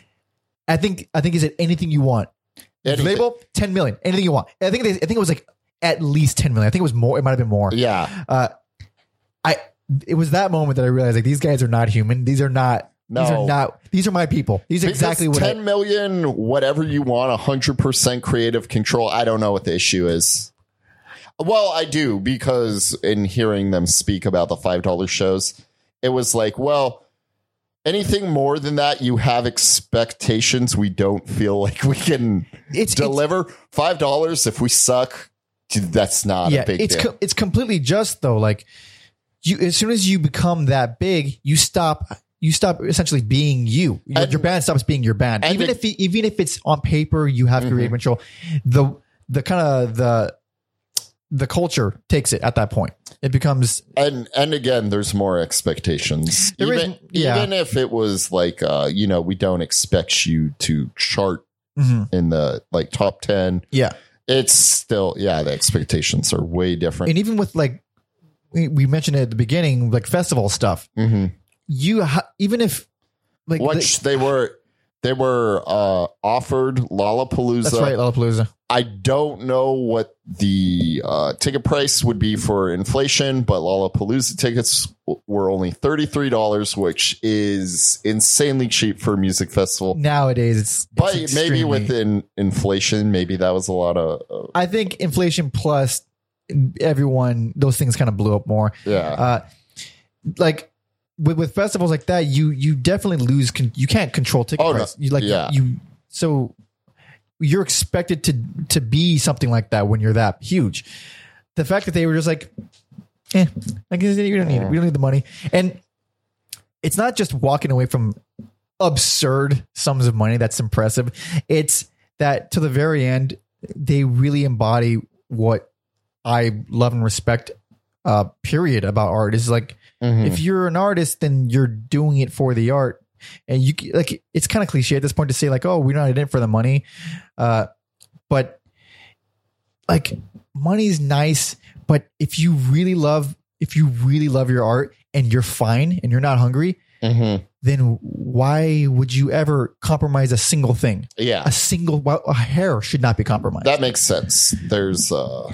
I think I think he said anything you want. Anything. Label ten million. Anything you want. I think they, I think it was like at least ten million. I think it was more. It might have been more. yeah, Uh, I it was that moment that I realized like these guys are not human. These are not. no. These are not. These are my people. These are exactly what. I, ten million, whatever you want, hundred percent creative control. I don't know what the issue is. Well, I do because in hearing them speak about the five dollar shows, it was like, well, anything more than that, you have expectations. We don't feel like we can it's it's- deliver five dollars. If we suck, that's not yeah, a big it's deal. co- it's completely just though. Like you, as soon as you become that big, you stop. You stop essentially being you. Your, And- your band stops being your band. Even it- if even if it's on paper, you have Mm-hmm. creative control. The the kind of the the culture takes it at that point. It becomes and and again there's more expectations There is- even yeah. even if it was like uh you know we don't expect you to chart mhm, in the like top 10 yeah. it's still yeah the expectations are way different And even with like we, we mentioned it at the beginning, like festival stuff. hmm You ha- even if like which they were they were uh offered lollapalooza that's right, Lollapalooza. i don't know what the uh ticket price would be for inflation but lollapalooza tickets w- were only $33 which is insanely cheap for a music festival Nowadays, it's, But it's maybe within inflation, maybe that was a lot of uh, I think inflation plus everyone, those things kind of blew up more. yeah. Uh, like with, with festivals like that, you you definitely lose. Con- you can't control ticket Oh, no. You like Yeah. you so you're expected to to be something like that when you're that huge. The fact that they were just like, eh, guess we don't need it. We don't need the money, and it's not just walking away from absurd sums of money that's impressive. It's that to the very end, they really embody what I love and respect. Uh, period about art is like Mhm. if you're an artist, then you're doing it for the art, and you like it's kind of cliche at this point to say like, oh, we're not in it for the money, uh, but like money's nice, but if you really love, if you really love your art and you're fine and you're not hungry, Mhm. then why would you ever compromise a single thing? Yeah, A single well, a hair should not be compromised. that makes sense. There's uh,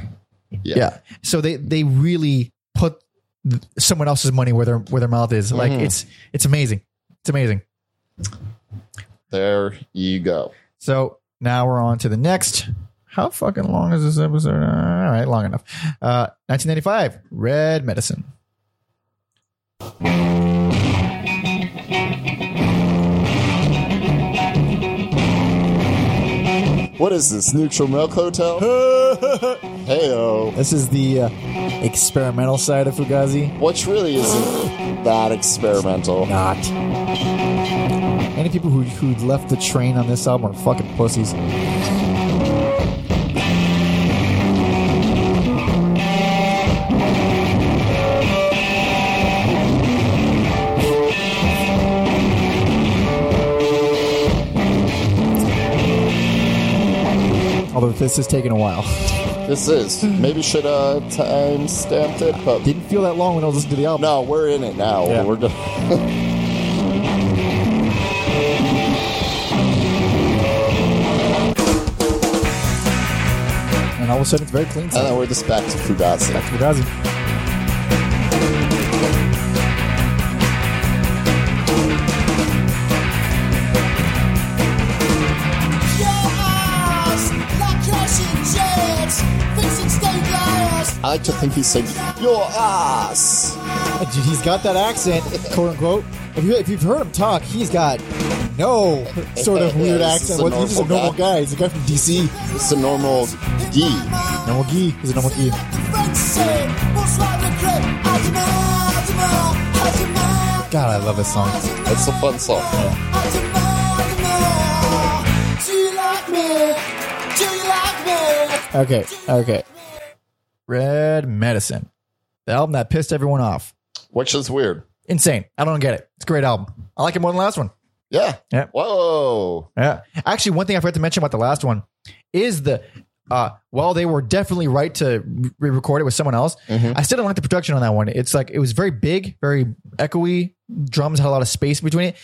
yeah, yeah. So they they really put someone else's money where their where their mouth is. Like Mhm. it's it's amazing. It's amazing. there you go. So now we're on to the next. How fucking long is this episode? All right, long enough. Uh, 1995, Red Medicine. What is this neutral milk hotel? Heyo, This is the uh, experimental side of Fugazi. which really isn't that experimental. Not. Any people who who left the train on this album are fucking pussies. Although this has taken a while. This is maybe should uh time stamped it, but Didn't feel that long when I was listening to the album. no, we're in it now. Yeah. We're done. And all of a sudden it's very clean. and then we're just back to Fugazi. Fugazi. I like to think he said your ass. Dude, he's got that accent, quote unquote. If, you, if you've heard him talk, he's got no sort of weird just accent. he's just a normal guy. guy. He's a guy from DC. It's a normal D. Normal gee. He's a normal gee. God, I love this song. It's a fun song. Do you like me? Do you like me? Okay, okay. Red Medicine, the album that pissed everyone off. Which is weird. Insane. I don't get it. It's a great album. I like it more than the last one. Yeah. Yeah. Whoa. Yeah. Actually, one thing I forgot to mention about the last one is the uh while they were definitely right to re-record it with someone else, I still don't like the production on that one. It's like it was very big, very echoey. Drums had a lot of space between it,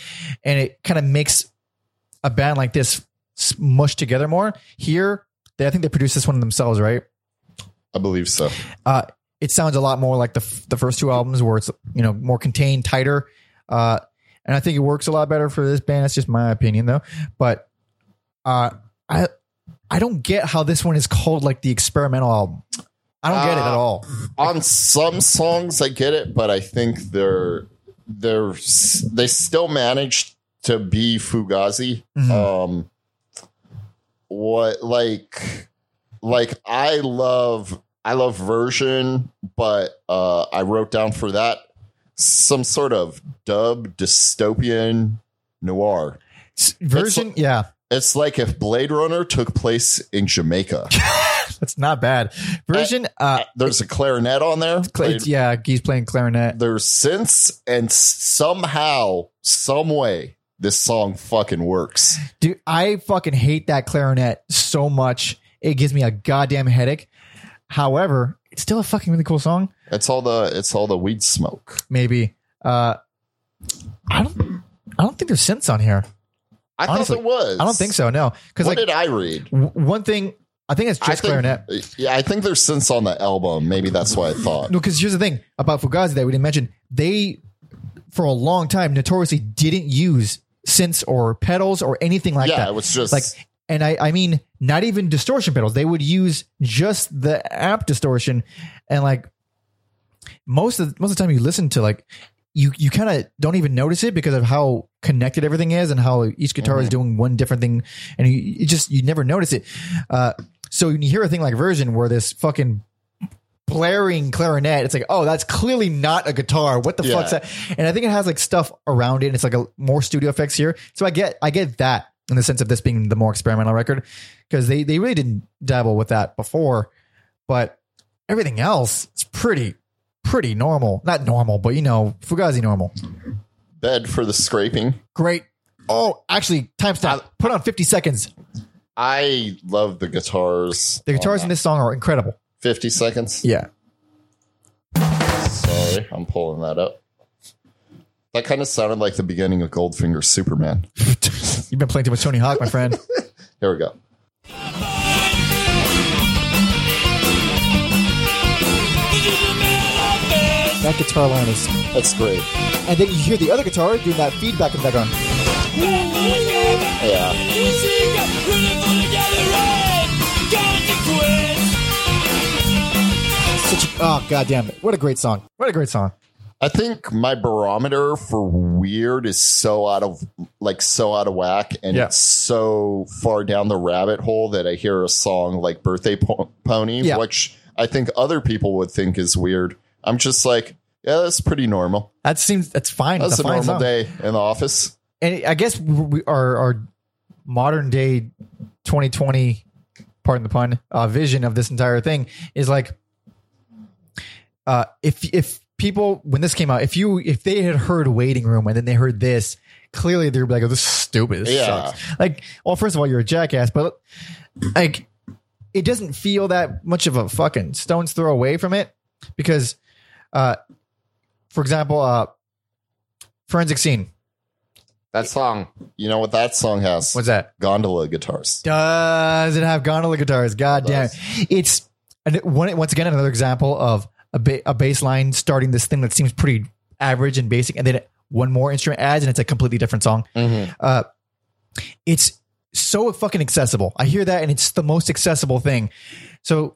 and it kind of makes a band like this smush together more. Here, they, I think they produced this one themselves, right? I believe so. uh, it sounds a lot more like the f- the first two albums where it's you know more contained, tighter, uh, and I think it works a lot better for this band. That's just my opinion, though. But uh, I I don't get how this one is called like the experimental album. I don't get it at Uh, all. On some songs, I get it, but I think they're they're they still managed to be Fugazi. Mhm. Um, what like like I love I love version, but uh, I wrote down for that some sort of dub dystopian noir. Version, yeah, It's like if Blade Runner took place in Jamaica. that's not bad. Version, uh, There's a clarinet on there. it's- yeah, he's playing clarinet. There's synths, and somehow, some way, this song fucking works. Dude, I fucking hate that clarinet so much. It gives me a goddamn headache. However, it's still a fucking really cool song. It's all the it's all the weed smoke. maybe. Uh, I don't. I don't think there's synths on here. I Honestly, thought it was. I don't think so. No, because What like did I read? w- one thing, I think it's just think- clarinet. Yeah, I think there's synths on the album. Maybe that's what I thought. No, because here's the thing about Fugazi that we didn't mention. They, for a long time, notoriously didn't use synths or pedals or anything like yeah, that. it was just like, and I, I mean, not even distortion pedals. They would use just the amp distortion, and like most of most of the time, you listen to like you you kind of don't even notice it because of how connected everything is and how each guitar is doing one different thing, and you, you just you never notice it. Uh, so when you hear a thing like version where this fucking blaring clarinet, it's like, oh, that's clearly not a guitar. What the Yeah. fuck's that? And I think it has like stuff around it. And it's like a more studio effects here. So I get I get that in the sense of this being the more experimental record because they they really didn't dabble with that before, but everything else is pretty pretty normal. Not normal, but you know, Fugazi normal. bed for the scraping. Great. Oh, actually, timestamp. Put on 50 seconds. I love the guitars. The guitars in this song are incredible. 50 seconds. Yeah. Sorry, I'm pulling that up. That kind of sounded like the beginning of Goldfinger Superman. You've been playing too much Tony Hawk, my friend. Here we go. That guitar line is, That's great. and then you hear the other guitar doing that feedback in the background. Yeah. Such a, oh god damn it! What a great song. What a great song. I think my barometer for weird is so out of like so out of whack and Yeah. it's so far down the rabbit hole that I hear a song like Birthday Po- Pony, Yeah. which I think other people would think is weird. I'm just like, yeah, that's pretty normal. That seems that's fine. That's it's a a, normal song. day in the office. And I guess we, our our modern day 2020, pardon the pun, uh, vision of this entire thing is like, uh, if if people when this came out, if you if they had heard Waiting Room and then they heard this, clearly they'd be like, "Oh, this is stupid. This Yeah. sucks." Like, well, first of all, you're a jackass, but like, it doesn't feel that much of a fucking stone's throw away from it because, uh, for example, uh, forensic scene. That song, you know what that song has? What's that? Gondola guitars. Does it have gondola guitars? God damn it. It's and it- once again another example of a, ba- a bass line starting this thing that seems pretty average and basic, and then one more instrument adds, and it's a completely different song. Uh, it's so fucking accessible. I hear that, and it's the most accessible thing. So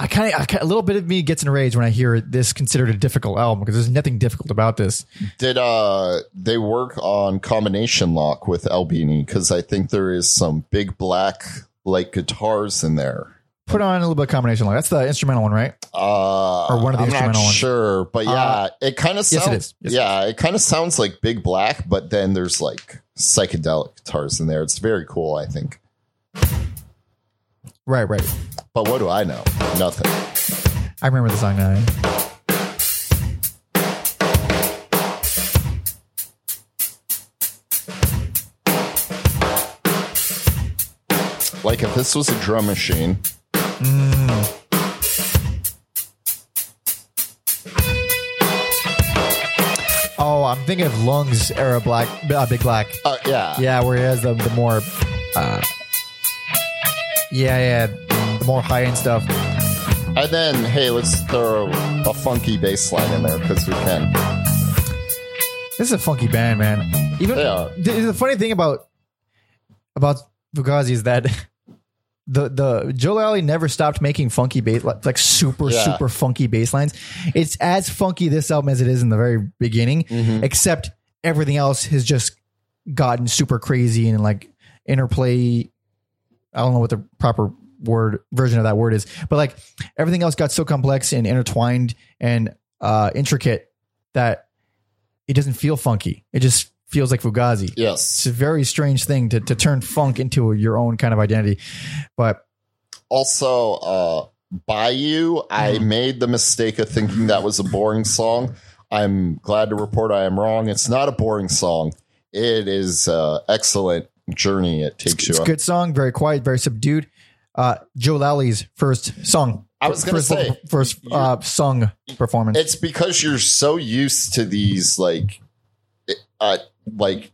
I kind of a little bit of me gets enraged when I hear this considered a difficult album because there's nothing difficult about this. Did uh they work on combination lock with Albini? Because I think there is some big black like guitars in there. Put on a little bit of combination. Like that's the instrumental one, right? Uh, Or one of the I'm not instrumental ones. Sure, but yeah, Uh, it kind of yes, sounds. it is. Yes, yeah, it kind of sounds like Big Black, but then there's like psychedelic guitars in there. It's very cool, I think. Right, right. But what do I know? Nothing. I remember the song now. Like if this was a drum machine, Oh, I'm thinking of Lungs era Black, uh, Big Black. uh, yeah, Yeah, where he has the, the more, uh, yeah, yeah, the more high end stuff. And then, hey, let's throw a funky bass line in there because we can. This is a funky band, man. Even Yeah. the, the funny thing about about Fugazi is that the the Joe Lally never stopped making funky bass like, super Yeah. super funky bass lines. It's as funky this album as it is in the very beginning, Mm-hmm. except everything else has just gotten super crazy and like interplay. I don't know what the proper word version of that word is, but like everything else got so complex and intertwined and uh, intricate that it doesn't feel funky. It just feels like Fugazi. Yes. It's a very strange thing to, to turn funk into your own kind of identity. But Also, uh, By You, I Mm-hmm. made the mistake of thinking that was a boring song. I'm glad to report I am wrong. It's not a boring song. It is uh, excellent journey it takes it's you a good song, very quiet, very subdued. Uh, Joe Lally's first song. I was gonna first, say, first uh, sung performance. It's because you're so used to these like, uh, like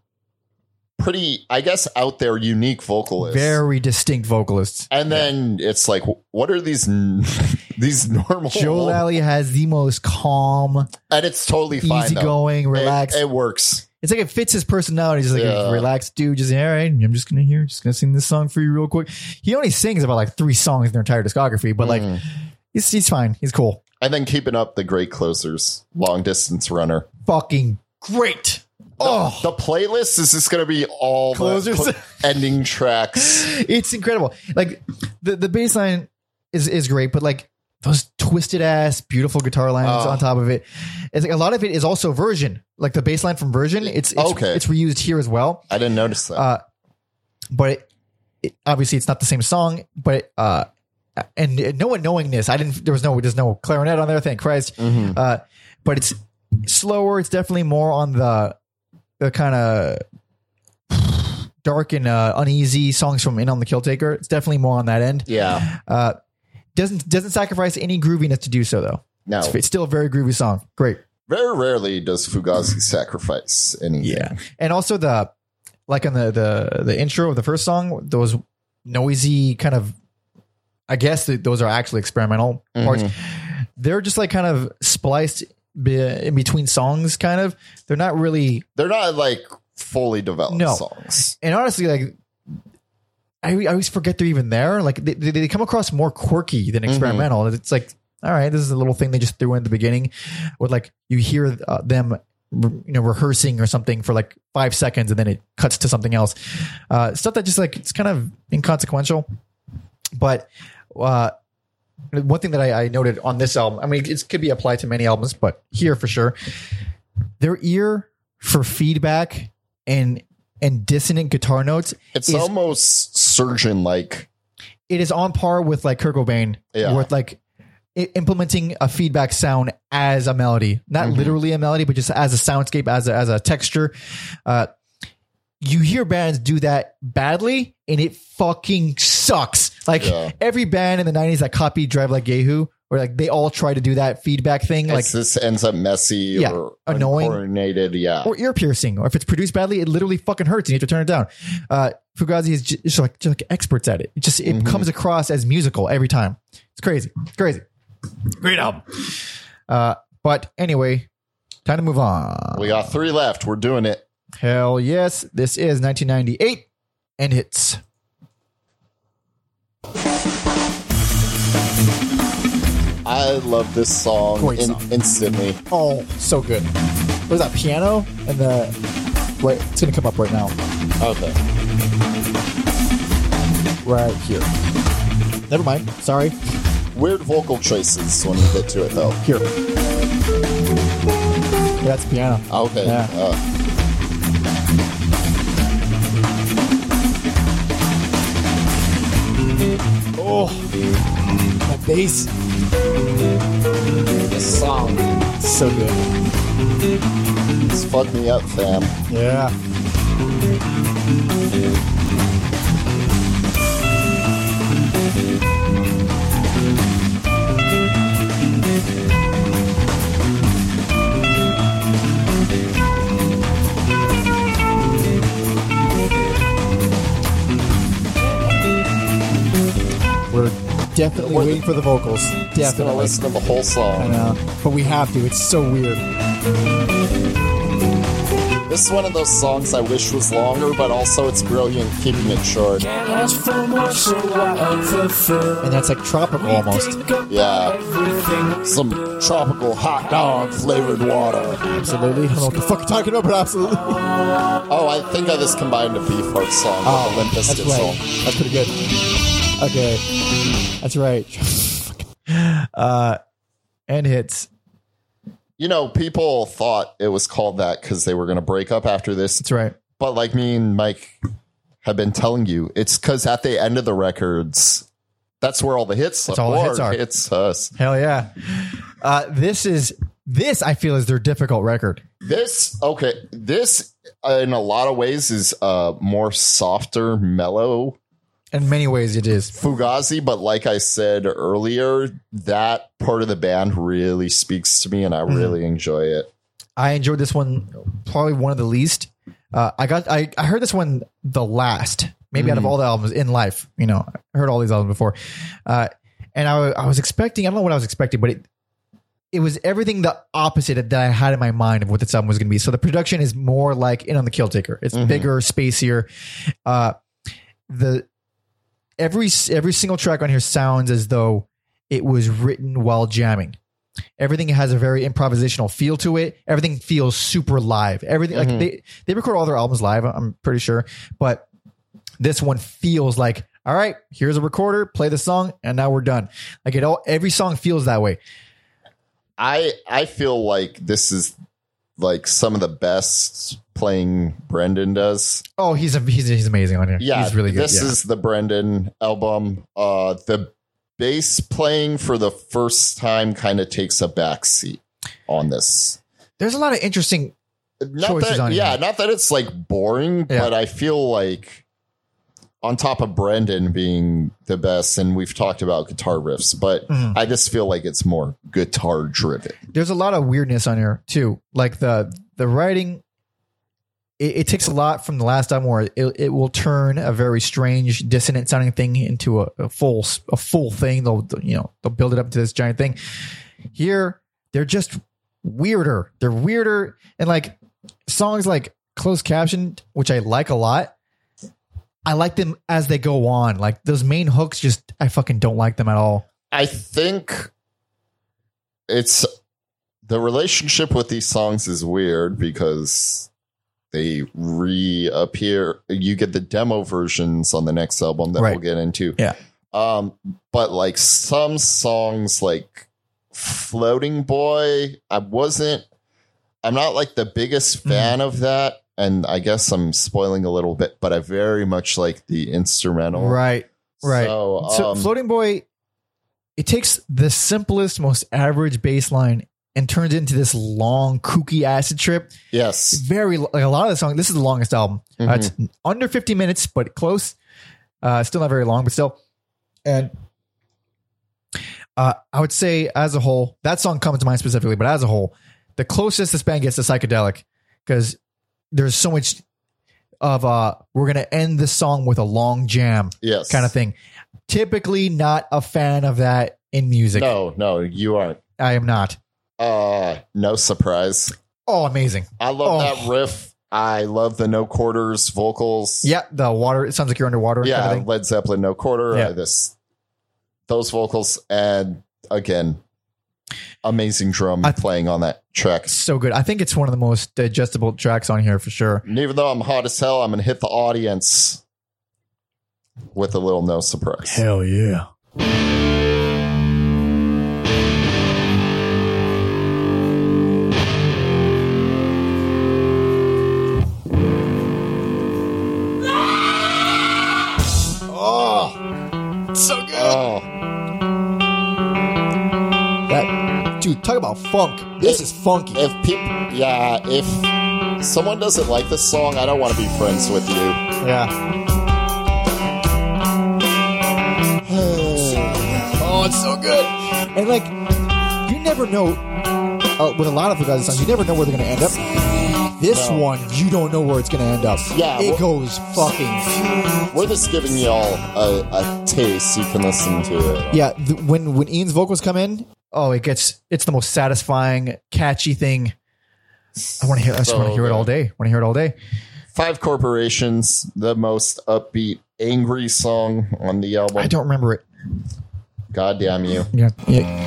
pretty, I guess, out there unique vocalists. very distinct vocalists. and then it's like, what are these n- these normal? Joe Lally has the most calm, and it's totally fine. easygoing, It- relaxed. It, works. it's like it fits his personality. He's like Yeah. a relaxed dude. Just all right. I'm just gonna hear, just gonna sing this song for you real quick. He only sings about like three songs in their entire discography, but like Mm. he's he's fine. He's cool. And then keeping up the great closers, long distance runner. Fucking great. Oh, The playlist is just going to be all Closers. the cl- ending tracks. it's incredible. Like the the bass line is is great, but like those twisted ass beautiful guitar lines Oh. on top of it. It's like a lot of it is also version. Like the bass line from version, it's, it's Okay. it's reused here as well. I didn't notice that. Uh, but it, it, obviously it's not the same song. But uh, and no one knowing this, I didn't. There was no there's no clarinet on there. Thank Christ. Mhm. Uh, but it's slower. It's definitely more on the the kind of dark and uh, uneasy songs from In on the Kill Taker. It's definitely more on that end. yeah. Uh, doesn't doesn't sacrifice any grooviness to do so though. No. It's, it's still a very groovy song. Great. Very rarely does Fugazi sacrifice anything. Yeah, and also the like on the the the intro of the first song, those noisy kind of. I guess that those are actually experimental parts. They're just like kind of spliced be, in between songs, kind of. They're not really. They're not like fully developed No. songs. And honestly, like. I, I always forget they're even there. Like they, they, they come across more quirky than experimental. It's like, all right, this is a little thing they just threw in at the beginning, with like you hear uh, them, you know, rehearsing or something for like five seconds, and then it cuts to something else. Uh, stuff that just like it's kind of inconsequential. But uh, one thing that I, I noted on this album, I mean, it could be applied to many albums, but here for sure, their ear for feedback and and dissonant guitar notes It's is almost surgeon like. it is on par with like Kurt Cobain, Yeah. with like implementing a feedback sound as a melody, not Mm-hmm. literally a melody, but just as a soundscape, as a, as a texture. Uh, you hear bands do that badly, and it fucking sucks. Like Yeah. every band in the '90s that copied Drive Like Jehu, where like they all try to do that feedback thing, like this ends up messy Yeah, or annoying. uncoordinated. Yeah. or ear piercing, or if it's produced badly, it literally fucking hurts and you have to turn it down. Uh, Fugazi is just, just like just like experts at it. It just it Mhm. comes across as musical every time. It's crazy, It's crazy. Great album. Uh, but anyway, time to move on. we got three left. We're doing it. Hell yes, this is 1998 End Hits. I love this song, Great in- song. instantly. Oh, so good. What is that piano and the? Right, it's gonna come up right now. Okay. Right here. Never mind. Sorry. Weird vocal choices when we get to it, though. Here. Yeah, that's piano. Okay. Yeah. Uh, Oh, that bass, this song so good. it's fucked me up, fam. Yeah. Definitely We're- waiting for the vocals. Just gonna Definitely. listen to the whole I song. know. But we have to. It's so weird. This is one of those songs I wish was longer, but also it's brilliant keeping it short. Can't ask for much, so I. And that's like tropical almost. Yeah. Everything Some tropical hot dog flavored water. Absolutely. I don't know what the fuck you're talking about, but absolutely. Oh, I think I just combined a Beefheart song Oh, with a Limp that's Bizkit right. song. That's pretty good. Okay. That's right. Uh, End Hits. You know, people thought it was called that because they were going to break up after this. That's right. But like me and Mike have been telling you, it's because at the end of the records, that's where all the hits, That's all the hits are. It's us. Hell yeah. Uh, this is this I feel is their difficult record. This okay. This uh, in a lot of ways is uh more softer, mellow In many ways, it is. Fugazi, but like I said earlier, that part of the band really speaks to me, and I Mm-hmm. really enjoy it. I enjoyed this one probably one of the least. Uh, I got I, I heard this one the last maybe out of all the albums in life. You know, I heard all these albums before, uh, and I, I was expecting I don't know what I was expecting, but it it was everything the opposite that I had in my mind of what this album was going to be. So the production is more like in on the Kill Taker. It's bigger, spacier. Uh, the every every single track on here sounds as though it was written while jamming. Everything has a very improvisational feel to it. Everything feels super live. Everything like mm-hmm. they they record all their albums live. I'm pretty sure, but this one feels like all right. Here's a recorder. Play the song, and now we're done. Like it all. Every song feels that way. I I feel like this is like some of the best playing Brendan does. Oh, he's a, he's he's amazing on here. Yeah, he's really good. This yeah. is the Brendan album. Uh, the bass playing for the first time kind of takes a backseat on this. There's a lot of interesting. Not Choices that, on yeah, here. not that it's like boring, Yeah. but I feel like on top of Brendan being the best, and we've talked about guitar riffs, but Mhm. I just feel like it's more guitar driven. There's a lot of weirdness on here too. Like the the writing. It, it takes a lot from the last album where it, it will turn a very strange, dissonant sounding thing into a, a full a full thing. They'll you know they'll build it up to this giant thing. Here they're just weirder. They're weirder and like songs like closed caption, which I like a lot. I like them as they go on. Like those main hooks, just I fucking don't like them at all. I think it's the relationship with these songs is weird because they reappear. You get the demo versions on the next album that Right. we'll get into. Yeah. Um, but like some songs, like Floating Boy, I wasn't. I'm not like the biggest Mm-hmm. fan of that, and I guess I'm spoiling a little bit. But I very much like the instrumental. Right. Right. So, So um, Floating Boy, it takes the simplest, most average bass line and turns into this long, kooky acid trip. yes. Very like a lot of the song. This is the longest album. Uh, Mhm. it's under 50 minutes, but close. Uh, still not very long, but still. And uh, I would say, as a whole, that song comes to mind specifically, but as a whole, the closest this band gets to psychedelic, because there's so much of uh, we're gonna end the song with a long jam Yes. kind of thing. Typically, not a fan of that in music. No, no, you aren't. I am not. Uh, no surprise. Oh, amazing! I love Oh. that riff. I love the no quarters vocals. Yeah, the water. It sounds like you're underwater. yeah. kind of. Led Zeppelin, no quarter. Yeah. Uh, this, those vocals, and again, amazing drum playing on that track. So good. I think it's one of the most digestible tracks on here for sure. And even though I'm hot as hell, I'm gonna hit the audience with a little no surprise. Hell yeah. Funk. This is funky. if people, yeah, if someone doesn't like this song, I don't want to be friends with you. yeah. oh, it's so good. And like, you never know. Uh, with a lot of Fugazi songs, you never know where they're going to end up. This No. one, you don't know where it's going to end up. Yeah, it goes fucking. We're just giving y'all a, a taste. You can listen to it. Yeah, the, when when Ian's vocals come in, Oh, it gets it's the most satisfying, catchy thing. I want to hear I just So want to hear it all day. I want to hear it all day. Five Corporations, the most upbeat, angry song on the album. I don't remember it. God damn you. Yeah. yeah.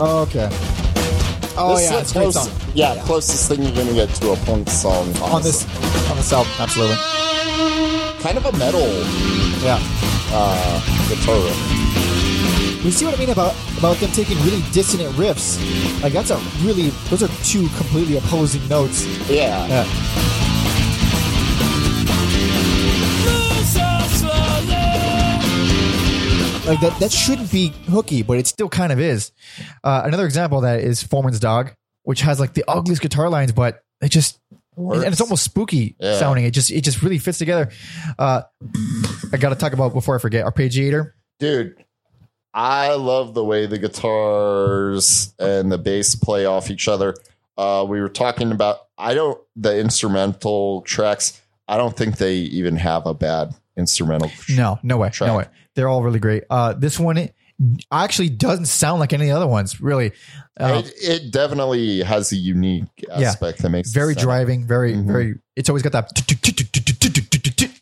oh, okay. Oh This yeah, it's close- song. Yeah, closest thing you're gonna get to a punk song On this, on this album, absolutely. kind of a metal Yeah. uh, guitar riff. You see what I mean about about them taking really dissonant riffs? Like that's a really those are two completely opposing notes. Yeah. Yeah. Like that that shouldn't be hooky, but it still kind of is. Uh, another example of that is Foreman's Dog, which has like the ugliest guitar lines, but it just Works. and it's almost spooky Yeah. sounding. It just it just really fits together. Uh, I got to talk about before I forget arpeggiator. Dude, I love the way the guitars and the bass play off each other. Uh, we were talking about, I don't, the instrumental tracks, I don't think they even have a bad instrumental. No, no way, Track. no way. They're all really great. Uh, this one actually doesn't sound like any other ones. Really, uh, it, it definitely has a unique aspect that makes it very driving, very Mhm. very. It's always got that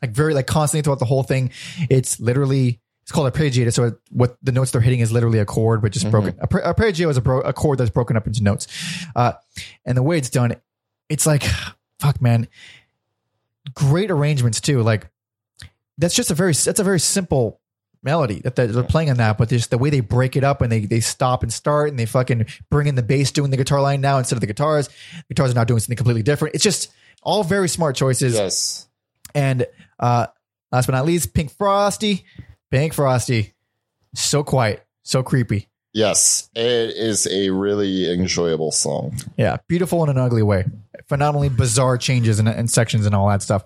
like very like constantly throughout the whole thing. It's literally it's called arpeggiated. So it, what the notes they're hitting is literally a chord, but just broken. Arpe- Arpeggio is a, bro- a chord that's broken up into notes, uh, and the way it's done, it's like fuck, man. Great arrangements too. Like that's just a very that's a very simple melody that they're, they're playing on that, but just the way they break it up and they they stop and start and they fucking bring in the bass doing the guitar line now instead of the guitars. The guitars are now doing something completely different. It's just all very smart choices. Yes. And uh last but not least, Pink Frosty. Pink Frosty. So quiet, so creepy. Yes. It is a really enjoyable song. Yeah, beautiful in an ugly way. Phenomenally bizarre changes and, and sections and all that stuff.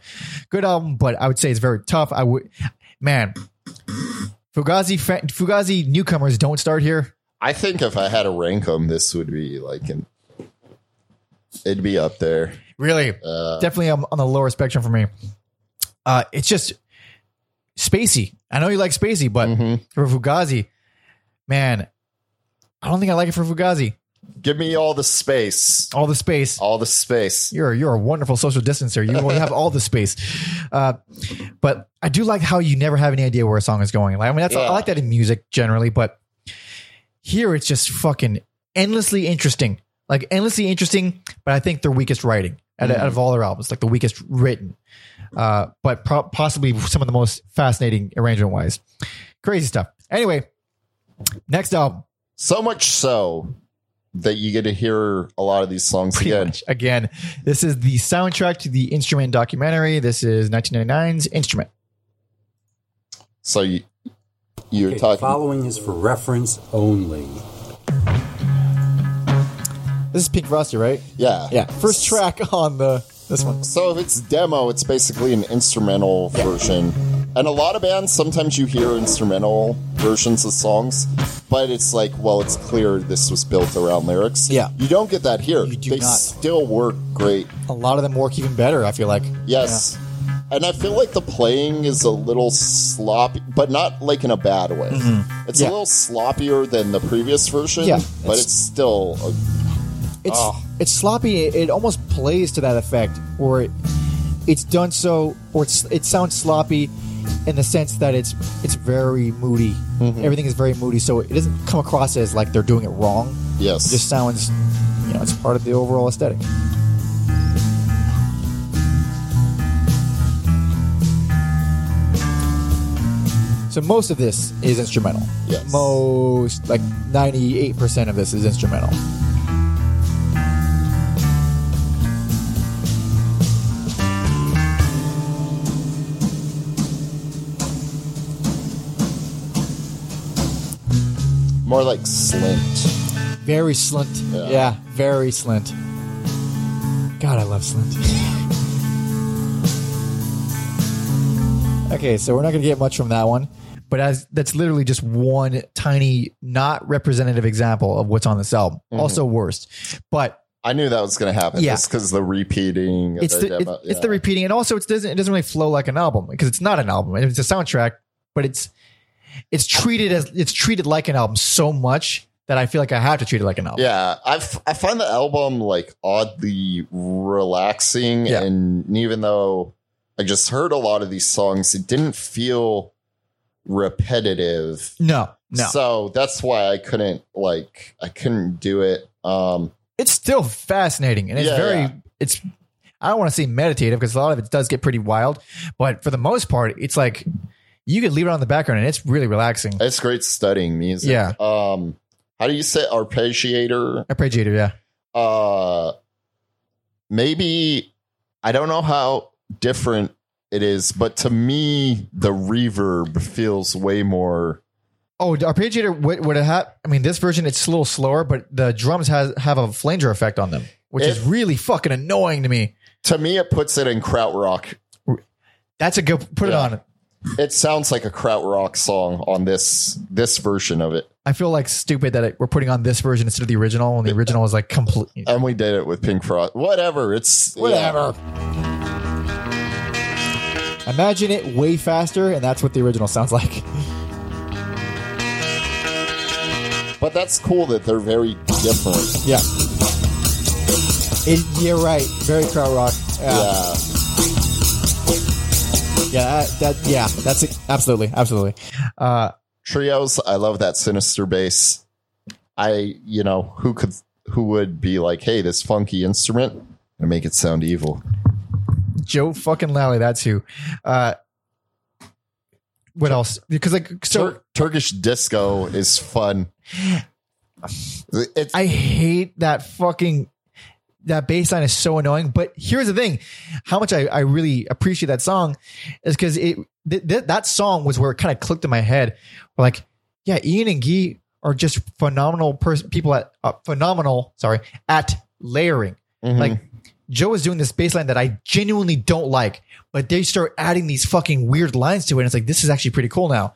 Good album, but I would say it's very tough. I would, man, Fugazi Fugazi newcomers don't start here. I think if I had to rank them, this would be like an, it'd be up there. Really, Uh, definitely on, on the lower spectrum for me. Uh, it's just spacey. I know you like spacey, but mhm. for Fugazi, man, I don't think I like it for Fugazi. Give me all the space. All the space. All the space. You're you're a wonderful social distancer. You have all the space, uh, but I do like how you never have any idea where a song is going. Like I mean, that's I like that in music generally, but here it's just fucking endlessly interesting. Like endlessly interesting, but I think their weakest writing out, of- out of all their albums, like the weakest written, uh, but pro- possibly some of the most fascinating arrangement wise. Crazy stuff. Anyway, next album. So much so that you get to hear a lot of these songs pretty again. much. Again, this is the soundtrack to the Instrument documentary. This is 1999's Instrument. So you you're Okay, talking. following is for reference only. This is Pink Frosty, right? Yeah. Yeah. First track on the this one. So if it's demo, it's basically an instrumental version. And a lot of bands, sometimes you hear instrumental versions of songs, but it's like, well, it's clear this was built around lyrics. Yeah. You don't get that here. You do they not. still work great. A lot of them work even better. I feel like. Yes. And I feel like the playing is a little sloppy, but not like in a bad way. It's Mm-hmm. Yeah. a little sloppier than the previous version, Yeah, but it's- it's still. A, It's Oh. it's sloppy. It, it almost plays to that effect, or it, it's done so, or it's, it sounds sloppy in the sense that it's it's very moody. Mm-hmm. Everything is very moody, so it doesn't come across as like they're doing it wrong. Yes. It just sounds, you know, it's part of the overall aesthetic. So most of this is instrumental. Yes. Most, like 98% of this is instrumental. More like slint. Very slint. Yeah. Yeah, very slint. God, I love slint. okay, so we're not going to get much from that one. But as that's literally just one tiny, not representative example of what's on this album. Mm-hmm. Also worst, but I knew that was going to happen. Yeah. Just because the repeating. of it's the, it- demo- it's yeah. the repeating, and also it doesn't it doesn't really flow like an album because it's not an album. It's a soundtrack, but it's it's treated as it's treated like an album so much that I feel like I have to treat it like an album. Yeah, I f- I find the album like oddly relaxing, Yeah. and even though I just heard a lot of these songs, it didn't feel repetitive. No, no, So that's why I couldn't like I couldn't do it. Um, it's still fascinating and it's Yeah, very yeah. it's i don't want to say meditative because a lot of it does get pretty wild but for the most part it's like you could leave it on the background and it's really relaxing it's great studying music. Yeah. Um, how do you say arpeggiator? arpeggiator yeah uh maybe i don't know how different it is but to me the reverb feels way more oh the arpeggiator would, would it have i mean this version it's a little slower but the drums has have a flanger effect on them which is really fucking annoying to me to me it puts it in krautrock that's a good put Yeah. it on it sounds like a krautrock song on this this version of it i feel like stupid that it, we're putting on this version instead of the original and the original was like complete and we did it with pink frost whatever it's whatever imagine it way faster and that's what the original sounds like but that's cool that they're very different Yeah. It, you're right. Very krautrock. Yeah. yeah Yeah. That, that- yeah. That's it. Absolutely. Absolutely. Uh, trios i love that sinister bass i you know who could who would be like hey this funky instrument and make it sound evil Joe fucking Lally. That's who. Uh, what else? Because like, so Tur- Turkish disco is fun. It's I hate that fucking. That bass line is so annoying. But here's the thing: how much I, I really appreciate that song is because it th- th- that song was where it kind of clicked in my head. Like, yeah, Ian and Guy are just phenomenal pers- people at uh, phenomenal. Sorry, at layering. Mhm. Like Joe is doing this bass line that I genuinely don't like, but they start adding these fucking weird lines to it. And it's like this is actually pretty cool now.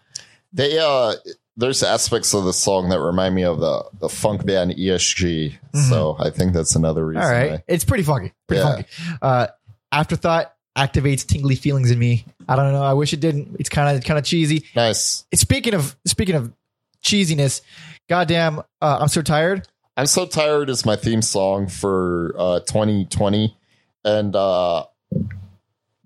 they uh there's aspects of the song that remind me of the the funk band ESG. So I think that's another reason. Mm-hmm. All right, why. it's pretty funky, pretty Yeah. funky. Uh, Afterthought activates tingly feelings in me. I don't know. I wish it didn't. It's kind of kind of cheesy. Nice. Speaking of speaking of cheesiness, goddamn, uh, I'm so tired. I'm so tired is my theme song for uh 2020 and uh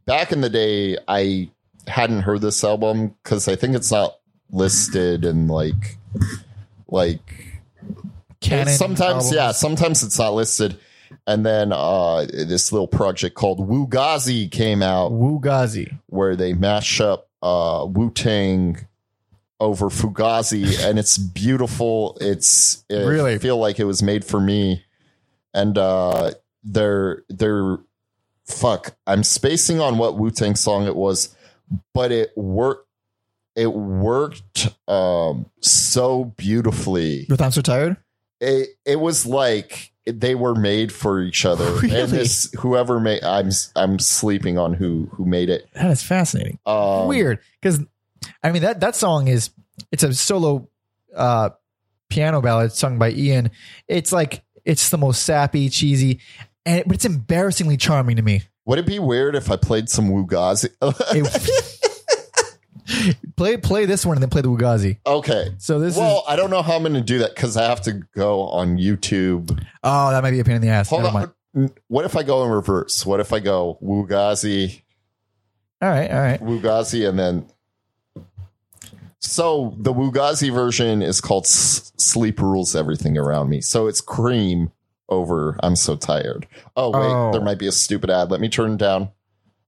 back in the day I hadn't heard this album cuz I think it's not listed and like like Canon. sometimes albums. yeah sometimes it's not listed and then uh this little project called Wugazi came out Wugazi. where they mash up uh Wu-Tang over Fugazi and it's beautiful it's it Really? I feel like it was made for me and uh they're they're fuck I'm spacing on what Wu-Tang song it was but it worked it worked um so beautifully With I'm so tired. it it was like they were made for each other Really? and this whoever made i'm i'm sleeping on who who made it That is fascinating. um, Weird because I mean that that song is it's a solo uh, piano ballad sung by Ian. It's like it's the most sappy, cheesy, and but it's embarrassingly charming to me. would it be weird if i played some wugazi It- play play this one and then play the Wugazi. okay So this well is i don't know how i'm gonna do that because i have to go on youtube oh that might be a pain in the ass. hold Never on mind. what if I go in reverse? What if I go Wugazi, All right, all right. Wugazi, and then. So the Wugazi version is called S- Sleep Rules Everything Around Me. So it's cream over I'm So Tired. Oh, wait, Oh. there might be a stupid ad. Let me turn it down.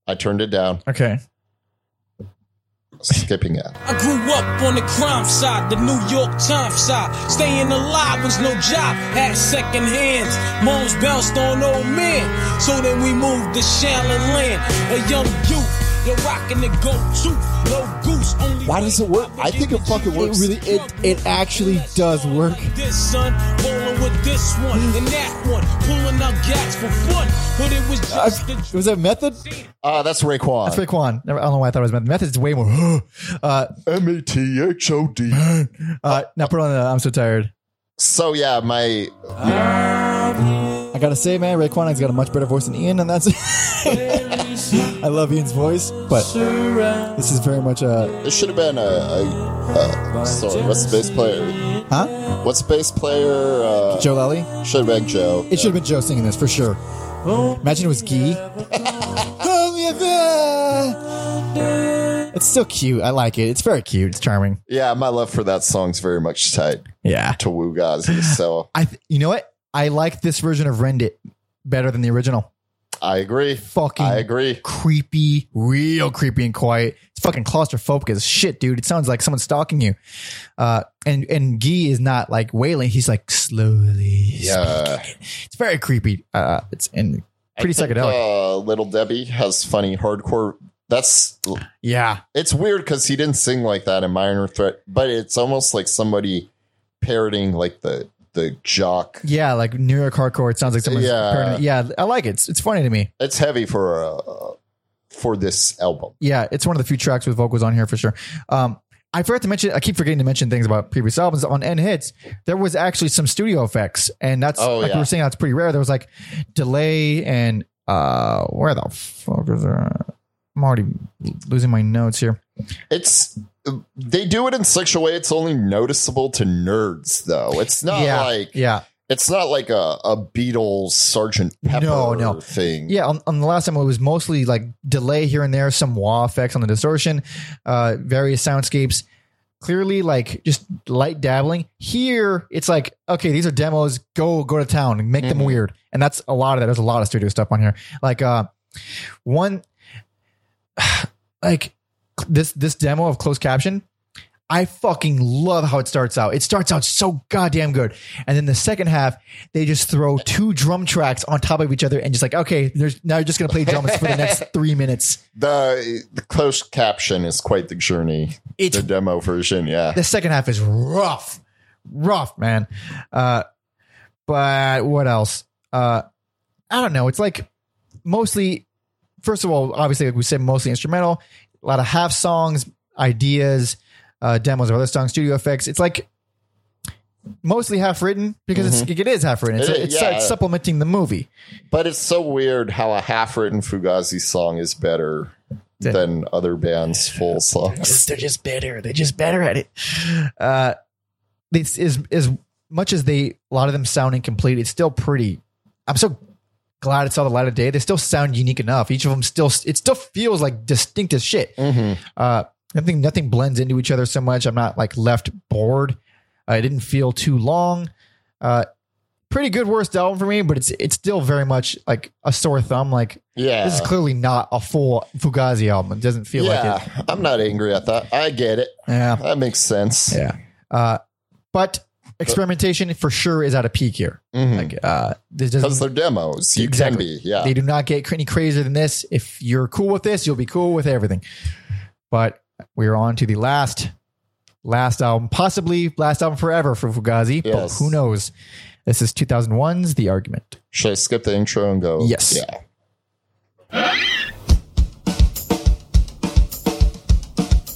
I turned it down. Okay. Skipping ad. I grew up on the crime side, the New York Times side. Staying alive was no job, had second hands. Moms bounced on old men, so then we moved to Shaolin Land. A young youth, you're rocking the go tooth, no goose, only. Why does it work? I think it fucking It works. really, it it actually does work. This with this one and that one, pulling out gats for fun. But it was Uh, just a was that method? Uh, that's Raekwon. That's Raekwon. I don't know why I thought it was method. Method's way more. uh, M A T H O D. uh, now put on the. I'm so tired. So yeah, my I gotta say, man, Raekwon has got a much better voice than Ian, and that's. It. I love Ian's voice, but this is very much a. It should have been a, a, a sorry. What's the bass player? Huh? What's the bass player? Uh, Joe Lally? should have been Joe. It should have been Joe singing this for sure. Imagine it was Guy. it's still cute. I like it. It's very cute. It's charming. Yeah, my love for that song's very much tied Yeah. to Wugazi. So I. Th- you know what? I like this version of Rend It better than the original. I agree. Fucking I agree. creepy, real creepy and quiet. It's fucking claustrophobic as shit, dude. It sounds like someone's stalking you. Uh, and and Guy is not like wailing; he's like slowly. Yeah. speaking. it's very creepy. Uh, it's and pretty I think, psychedelic. Uh, Little Debbie has funny hardcore. That's yeah, it's weird because he didn't sing like that in Minor Threat, but it's almost like somebody parroting like the the jock. yeah, like New York hardcore. It sounds like someone's. Yeah. paranoid- yeah. I like it. It's, it's funny to me. It's heavy for uh, for this album. Yeah, it's one of the few tracks with vocals on here for sure. Um, I forgot to mention. I keep forgetting to mention things about previous albums. On N hits, there was actually some studio effects, and that's Oh, like yeah. we were saying. That's pretty rare. There was like delay and uh, where the fuck is there? I'm already losing my notes here. It's they do it in such a way it's only noticeable to nerds though. It's not yeah, like yeah, it's not like a, a Beatles Sergeant Pepper No, no. thing. yeah. On, on the last time, it was mostly like delay here and there, some wah effects on the distortion, uh, various soundscapes. Clearly, like just light dabbling. Here, it's like okay, these are demos. Go go to town and make them Mhm. weird. And that's a lot of that. There's a lot of studio stuff on here. Like uh, one, like this this demo of closed caption. I fucking love how it starts out. It starts out so goddamn good. And then the second half, they just throw two drum tracks on top of each other and just like, okay, there's now you're just gonna play drums for the next three minutes. The the closed caption is quite the journey. It's the demo version, yeah. the second half is rough, rough, man. Uh, but what else? Uh, I don't know. It's like mostly, first of all, obviously, like we said, mostly instrumental. A lot of half songs, ideas, uh, demos of other songs, studio effects. It's like mostly half written because it's it is half written. It's, Mm-hmm. It is, yeah. it's supplementing the movie. But it's so weird how a half written Fugazi song is better Yeah. than other bands' full songs. they're just better. They're just better at it. Uh, this is as much as they a lot of them sound incomplete. It's still pretty. I'm so glad it saw the light of day. They still sound unique enough. Each of them still it still feels like distinct as shit. Uh, I think nothing blends into each other so much. I'm not like left bored. Uh, it didn't feel too long. Uh, pretty good worst album for me, but it's it's still very much like a sore thumb. Like Yeah. this is clearly not a full Fugazi album. It doesn't feel like yeah, it. I'm not angry at that. I get it. Yeah. That makes sense. Yeah. Uh, but experimentation for sure is at a peak here. Mhm. Like, uh, this Because they're demos. You Exactly. can be. Yeah. they do not get any crazier than this. If you're cool with this, you'll be cool with everything. But we're on to the last, last album, possibly last album forever for Fugazi. But who knows? This is 2001's The Argument. Should I skip the intro and go? Yes. Yeah.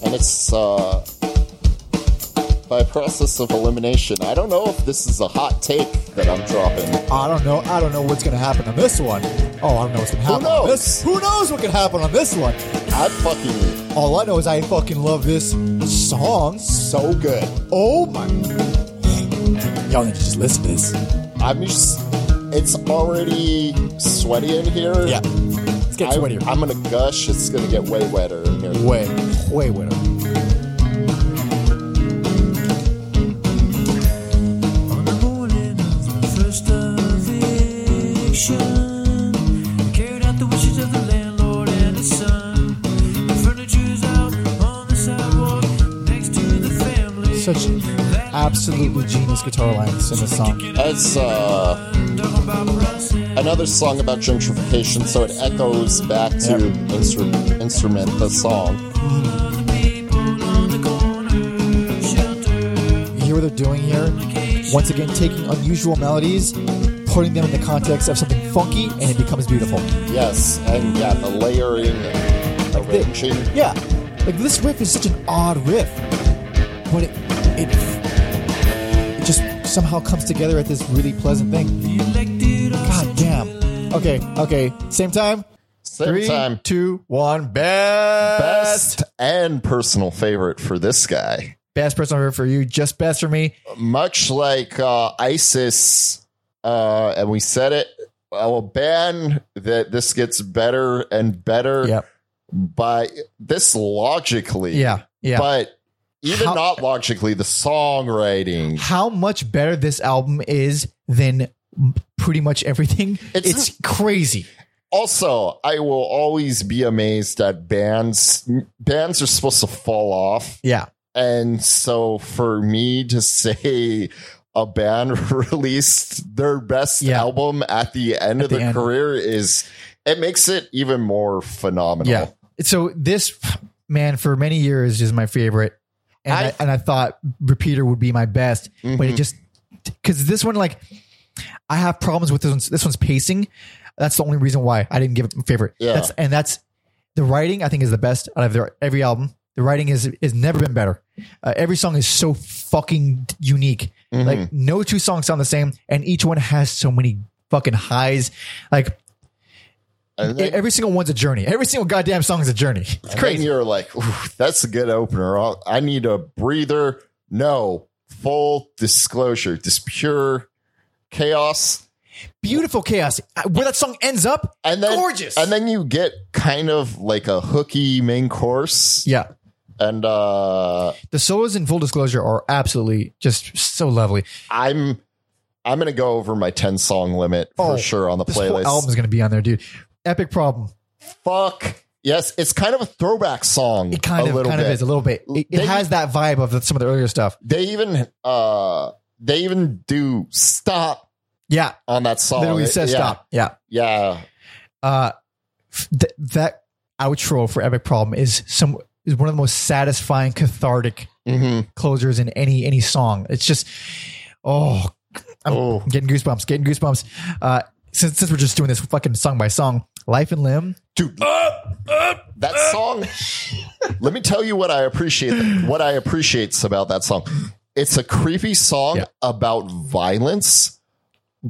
And it's uh, by process of elimination. I don't know if this is a hot take that I'm dropping. I don't know. I don't know what's going to happen on this one. Oh, I don't know what's going to happen Who knows? on this. Who knows what can happen on this one? I fucking All I know is I fucking love this song. so good. Oh my. Y'all need to just listen to this. I'm just. it's already sweaty in here. Yeah. Let's get I, sweatier. I'm gonna gush. It's gonna get way wetter in here. way, way wetter. Such absolutely genius guitar lines in this song. It's uh, another song about gentrification, so it echoes back to instru- instrument the song. You hear what they're doing here? Once again, taking unusual melodies, putting them in the context of something funky, and it becomes beautiful. Yes, and yeah, the layering, and arranging. Yeah, like this riff is such an odd riff, but it it it just somehow comes together at this really pleasant thing. God damn. Okay, okay. Same time. Same Three, time, two, one. Best, best and personal favorite for this guy. best personal favorite for you. Just best for me. Much like uh, ISIS, uh, and we said it, I will ban that this gets better and better. Yep. By this logically, Yeah. Yeah. But even How- not logically, the songwriting. How much better this album is than pretty much everything. It's- It's, crazy. Also, I will always be amazed at bands. Bands are supposed to fall off. Yeah. And so for me to say a band released their best Yeah. album at the end At of the the end. career is it makes it even more phenomenal. Yeah. So this man for many years is my favorite. And I, I- and I thought Repeater would be my best, but Mm-hmm. it just because this one like I have problems with this one's this one's pacing. That's the only reason why I didn't give it my favorite. Yeah. That's and that's the writing I think is the best out of their, every album. The writing is is never been better. Uh, every song is so fucking unique. Mm-hmm. Like no two songs sound the same, and each one has so many fucking highs. Like every single one's a journey. Every single goddamn song is a journey. It's crazy. you're like, that's a good opener. I'll- I need a breather. No, full disclosure. This pure chaos. Beautiful chaos. Where that song ends up, And then gorgeous. And then you get kind of like a hooky main course. yeah, And uh the solos in full disclosure are absolutely just so lovely. I'm I'm gonna go over my 10 song limit for Oh, sure on the This whole playlist. album's gonna be on there, dude. Epic problem. Fuck. Yes, it's kind of a throwback song. It kind a of little kind bit. of is a little bit. It, it They- has that vibe of the, some of the earlier stuff. They even uh they even do stop Yeah, on that song. literally It- says yeah, stop. Yeah. Yeah. Uh, th- that outro for Epic Problem is some is one of the most satisfying, cathartic hmm closers in any any song. It's just oh, I'm Oh. getting goosebumps, getting goosebumps. Uh, since since we're just doing this fucking song by song, Life and Limb. Dude, that song. let me tell you what I appreciate. What I appreciate about that song. It's a creepy song Yeah. about violence,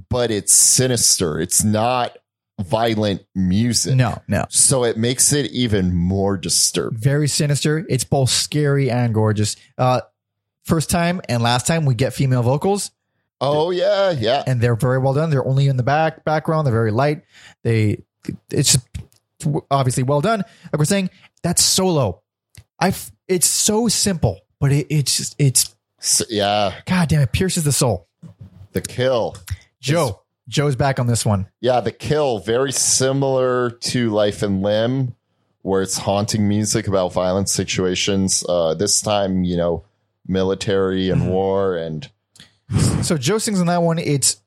but it's sinister. It's not violent music. No, no, So it makes it even more disturbing. very sinister. It's both scary and gorgeous. Uh, first time and last time we get female vocals, Oh yeah, yeah. and they're very well done. They're only in the back background. They're very light. They it's obviously well done. Like we're saying, that's solo. I it's so simple, but it, it's just it's yeah, god damn it pierces the soul. the kill. Joe, Joe's back on this one. Yeah, the kill very similar to Life and Limb, where it's haunting music about violent situations. Uh, this time, you know, military and war, and So Joe sings on that one. It's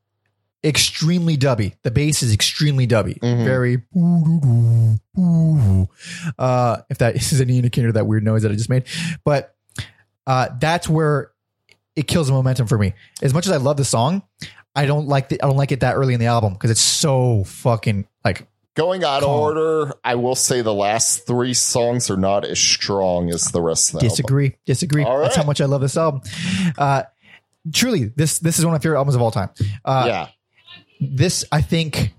extremely dubby. The bass is extremely dubby. Very. Uh, if that is any indicator of that weird noise that I just made, but uh, that's where it kills the momentum for me. As much as I love the song, I don't like the, I don't like it that early in the album because it's so fucking like going out of order. I will say the last three songs are not as strong as the rest of the album. disagree, disagree. All That's how much I love this album. Uh, truly, this this is one of my favorite albums of all time. Uh, yeah, this I think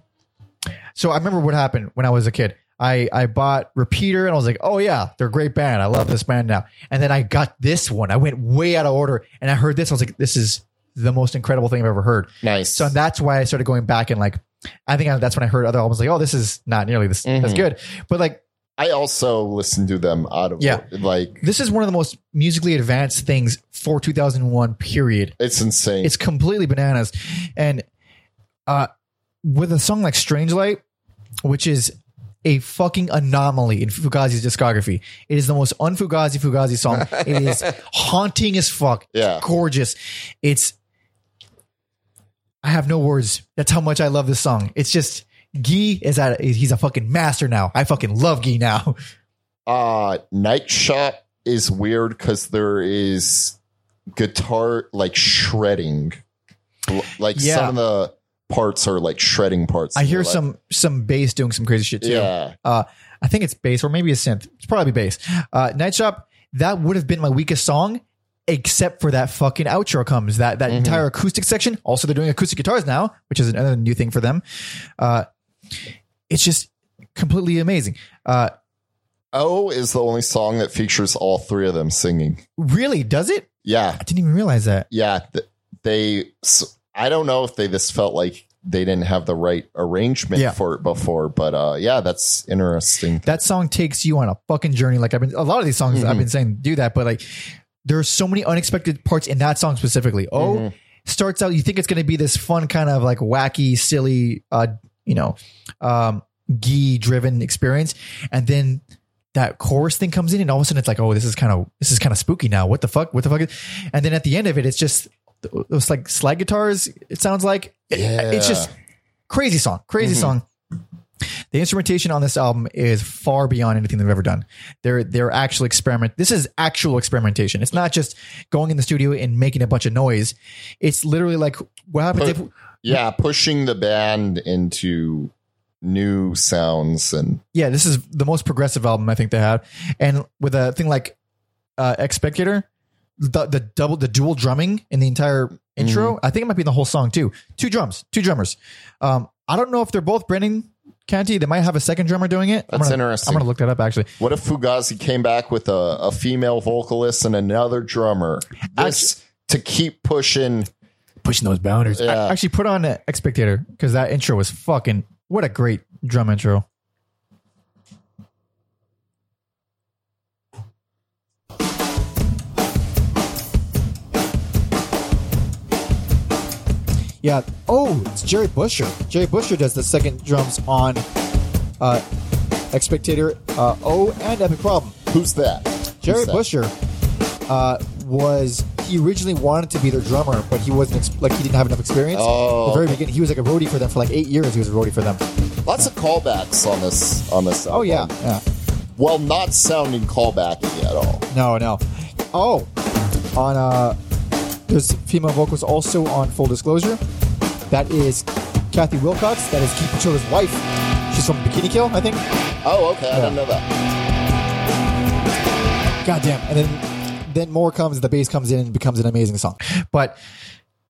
so I remember what happened when I was a kid. I I bought Repeater and I was like, "Oh yeah, they're a great band. I love this band now." And then I got this one. I went way out of order and I heard this I was like, "This is the most incredible thing I've ever heard. Nice. So that's why I started going back and like, I think I, that's when I heard other albums like, oh, this is not nearly this as Mhm. good. But like, I also listened to them out of Yeah. like this is one of the most musically advanced things for 2001. Period. it's insane. It's completely bananas. And uh, with a song like Strange Light, which is a fucking anomaly in Fugazi's discography, it is the most unfugazi Fugazi song. it is haunting as fuck. Yeah. Gorgeous. It's, I have no words. That's how much I love this song. It's just, Guy is at, he's a fucking master now. I fucking love Guy now. uh Night Shot is weird because there is guitar like shredding. Like Yeah. some of the parts are like shredding parts. I hear some, some bass doing some crazy shit too. Yeah. Uh, I think it's bass or maybe a synth. It's probably bass. Uh, Night Shop, that would have been my weakest song, except for that fucking outro comes. That that entire acoustic section. Also, they're doing acoustic guitars now, which is another new thing for them. Uh, it's just completely amazing. Uh, O is the only song that features all three of them singing. really, does it? Yeah. I didn't even realize that. Yeah. They, I don't know if they just felt like they didn't have the right arrangement Yeah. for it before, but uh, yeah, that's interesting. That song takes you on a fucking journey. Like I've been, a lot of these songs I've been saying do that, but like there are so many unexpected parts in that song specifically. Oh, starts out, you think it's going to be this fun kind of like wacky, silly, uh, you know, um, gee driven experience. And then that chorus thing comes in and all of a sudden it's like, oh, this is kind of, this is kind of spooky now. What the fuck? What the fuck? And then at the end of it, it's just those like slide guitars. It sounds like It- it's just crazy song, crazy song. The instrumentation on this album is far beyond anything they've ever done. They're they're actual experiment. This is actual experimentation. It's not just going in the studio and making a bunch of noise. It's literally like what happens if Yeah, pushing the band into new sounds and yeah, this is the most progressive album I think they have. And with a thing like uh X Spectator, the the double the dual drumming in the entire intro, I think it might be in the whole song too. Two drums, two drummers. Um I don't know if they're both Brennan Canty. They might have a second drummer doing it. I'm That's gonna- interesting. I'm gonna look that up actually. what if Fugazi came back with a, a female vocalist and another drummer? This to keep pushing. pushing those boundaries. Yeah. I, actually, put on X Spectator because that intro was fucking. What a great drum intro. Yeah. Oh, it's Jerry Busher. Jerry Busher does the second drums on uh, Expectator uh, O, and Epic Problem. Who's that? Jerry Who's that? Busher uh, was he originally wanted to be their drummer, but he wasn't ex- like he didn't have enough experience. Oh, the very okay. beginning, he was like a roadie for them for like eight years. He was a roadie for them. Lots of callbacks on this on this. Oh yeah, yeah. Well, not sounding callbacky at all. No, no. Oh, on uh, there's female vocals also on Full Disclosure. That is Kathy Wilcox. That is Keith Pachilla's wife. She's from Bikini Kill, I think. Oh, okay. I Yeah. didn't know that. Goddamn. And then then more comes. The bass comes in and becomes an amazing song. But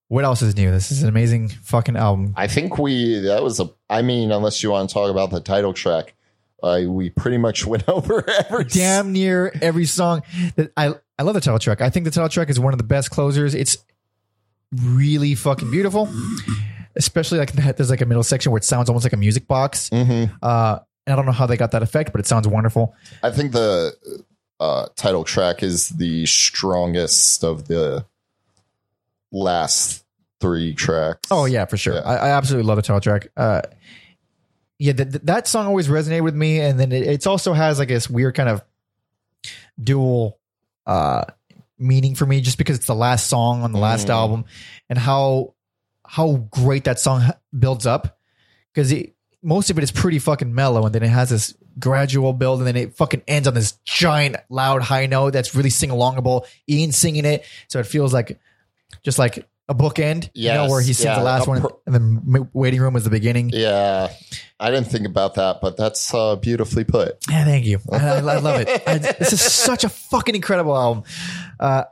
what else is new? This is an amazing fucking album. I think we that was a. I mean, unless you want to talk about the title track, uh, we pretty much went over every. damn near every song that I I love the title track. I think the title track is one of the best closers. It's really fucking beautiful. Especially like that there's like a middle section where it sounds almost like a music box. Mhm. Uh and I don't know how they got that effect, but it sounds wonderful. I think the uh, title track is the strongest of the last three tracks. Oh yeah, for sure. Yeah. I, I absolutely love the title track. Uh yeah, th- th- that song always resonated with me, and then it it's also has like this weird kind of dual uh meaning for me, just because it's the last song on the last Mhm. album, and how how great that song builds up. Because most of it is pretty fucking mellow, and then it has this gradual build, and then it fucking ends on this giant, loud, high note that's really sing alongable. Ian singing it, so it feels like just like a bookend, you know, where he sings yeah, the last one, per- and the waiting room was the beginning. Yeah, I didn't think about that, but that's uh, beautifully put. Yeah, thank you. I, I, I love it. I, this is such a fucking incredible album. Uh,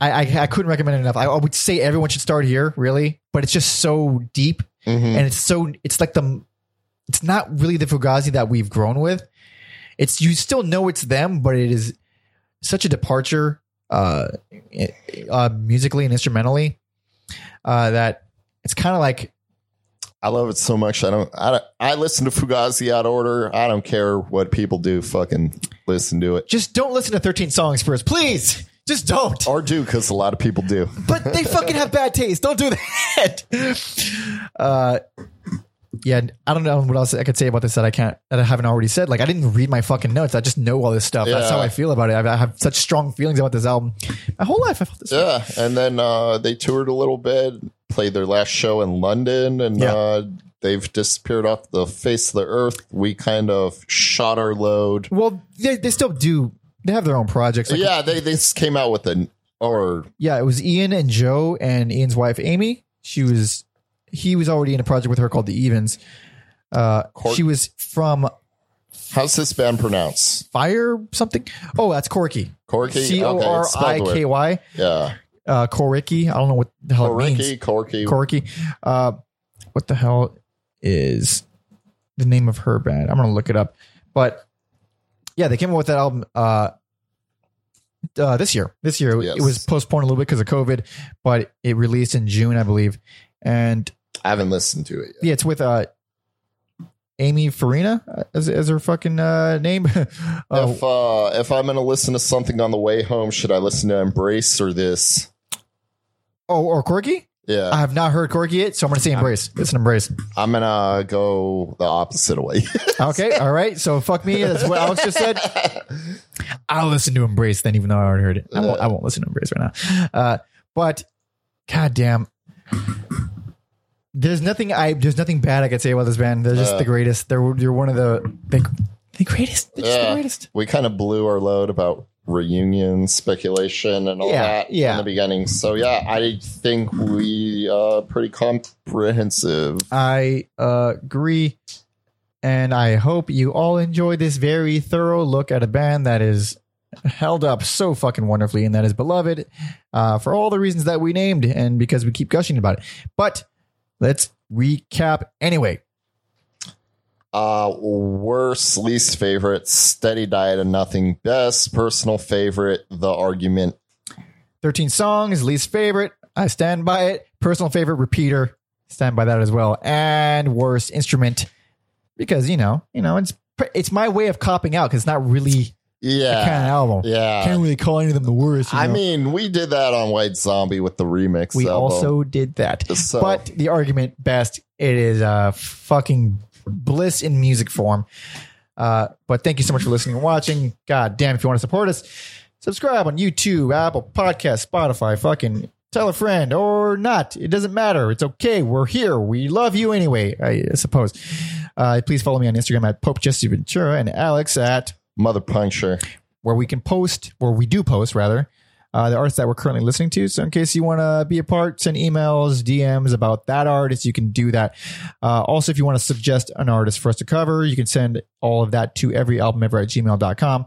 I, I I couldn't recommend it enough. I, would say everyone should start here, really, but it's just so deep Mhm. and it's so it's like the it's not really the Fugazi that we've grown with. It's you still know it's them, but it is such a departure uh, uh musically and instrumentally. uh, that it's kind of like I love it so much. I don't. I don't, I listen to Fugazi out of order. I don't care what people do. Fucking listen to it just don't listen to 13 songs first, please. Just don't. or do because a lot of people do. but they fucking have bad taste. Don't do that. Uh, yeah, I don't know what else I could say about this that I can't that I haven't already said. Like I didn't read my fucking notes. I just know all this stuff. That's how I feel about it. I, I have such strong feelings about this album. My whole life I felt this. way. Yeah, and then uh, they toured a little bit, played their last show in London, and Yeah. uh, they've disappeared off the face of the earth. We kind of shot our load. Well, they, they still do. They have their own projects. Like, yeah, they they just came out with an or yeah. It was Ian and Joe and Ian's wife Amy. She was he was already in a project with her called the Evens. Uh, she was from how's this band pronounced? Fire something. Oh, that's Corky. Corky. C O R I K Y. Yeah, Uh, Corky. I don't know what the hell it means. Corky, Corky. Corky. Uh, what the hell is the name of her band? I'm gonna look it up. But yeah, they came up with that album uh, uh, this year. This year Yes. it was postponed a little bit because of COVID, but it released in June, I believe. And I haven't listened to it yet. yeah, it's with uh, Amy Farina uh, as, as her fucking uh, name. uh, If uh, if I'm gonna listen to something on the way home, should I listen to Embrace or this? oh, or Corky. Yeah, I have not heard Corky yet, so I'm gonna say Embrace. It's an Embrace. I'm gonna go the opposite way. Okay, all right. So fuck me. That's what Alex just said. I'll listen to Embrace then, even though I already heard it. I won't, I won't listen to Embrace right now. Uh, but goddamn, there's nothing I there's nothing bad I could say about this band. They're just the greatest. They're they're one of the they, the greatest. They're just the greatest. we kind of blew our load about reunion speculation and all Yeah, that yeah. in the beginning. So yeah, I think we uh pretty comprehensive. I uh, agree, and I hope you all enjoy this very thorough look at a band that is held up so fucking wonderfully and that is beloved uh, for all the reasons that we named and because we keep gushing about it. But let's recap anyway. Uh worst, least favorite, steady diet and nothing, best, personal favorite, the argument. 13 songs, least favorite. I stand by it. Personal favorite, repeater. Stand by that as well. And worst instrument because, you know, you know, it's it's my way of copping out because it's not really Yeah. kind of album. yeah. Can't really call any of them the worst. you I know? mean, we did that on White Zombie with the remix. we album. also did that. So- But the argument best, it is a fucking bliss in music form. Uh, but thank you so much for listening and watching. God damn, if you want to support us, subscribe on YouTube, Apple Podcast, Spotify, fucking tell a friend or not. It doesn't matter. It's okay. We're here. We love you anyway, I suppose. Uh, please follow me on Instagram at Pope Jesse Ventura and Alex at Mother Puncture. where we can post, where we do post rather, uh, the artists that we're currently listening to. So in case you want to be a part, send emails, DMs about that artist, you can do that. Uh, also, if you want to suggest an artist for us to cover, you can send all of that to everyalbumever at gmail.com.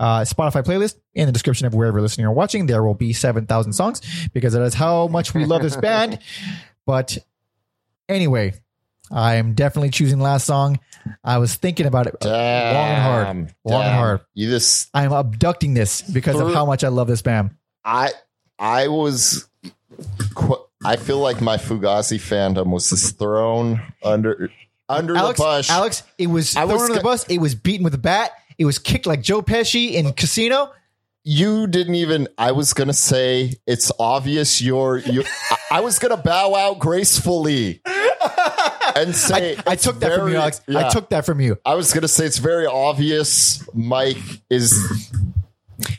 Uh, Spotify playlist in the description of wherever you're listening or watching. There will be 7,000 songs because that is how much we love this band. But anyway, I am definitely choosing last song. I was thinking about it long and hard. Damn. Long and hard. You just I'm abducting this because of how much I love this band. I I was I feel like my Fugazi fandom was just thrown under under Alex, the bush. Alex, it was I thrown was under the bus. It was beaten with a bat. It was kicked like Joe Pesci in Casino. you didn't even I was gonna say it's obvious you're you I, I was gonna bow out gracefully and say I it's took that from you, Alex. I took that from you. I was gonna say it's very obvious Mike is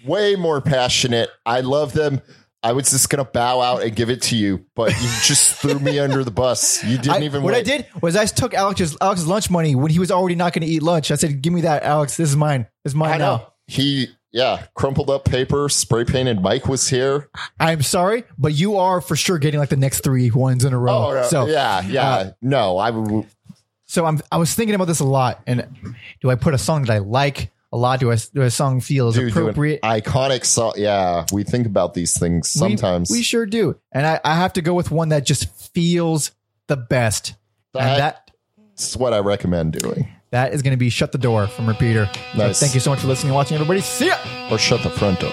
way more passionate. I love them. I was just gonna bow out and give it to you, but you just threw me under the bus. You didn't I- even what wait. I did was I took Alex's Alex's lunch money when he was already not going to eat lunch. I said, "Give me that, Alex. This is mine. This is mine I know. He yeah, crumpled up paper, spray painted. Mike was here. I'm sorry, but you are for sure getting like the next three ones in a row. Oh, no, so yeah, yeah. uh, no, I would. So I'm I was thinking about this a lot. And do I put a song that I like a lot? Do I do a song feel is Dude, do an appropriate? iconic song. Yeah, we think about these things sometimes. We, sure do. And I, I have to go with one that just feels the best. and That- that That's what I recommend doing. That is going to be Shut the Door from Repeater. So Nice. thank you so much for listening and watching, everybody. See ya. Or shut the front door.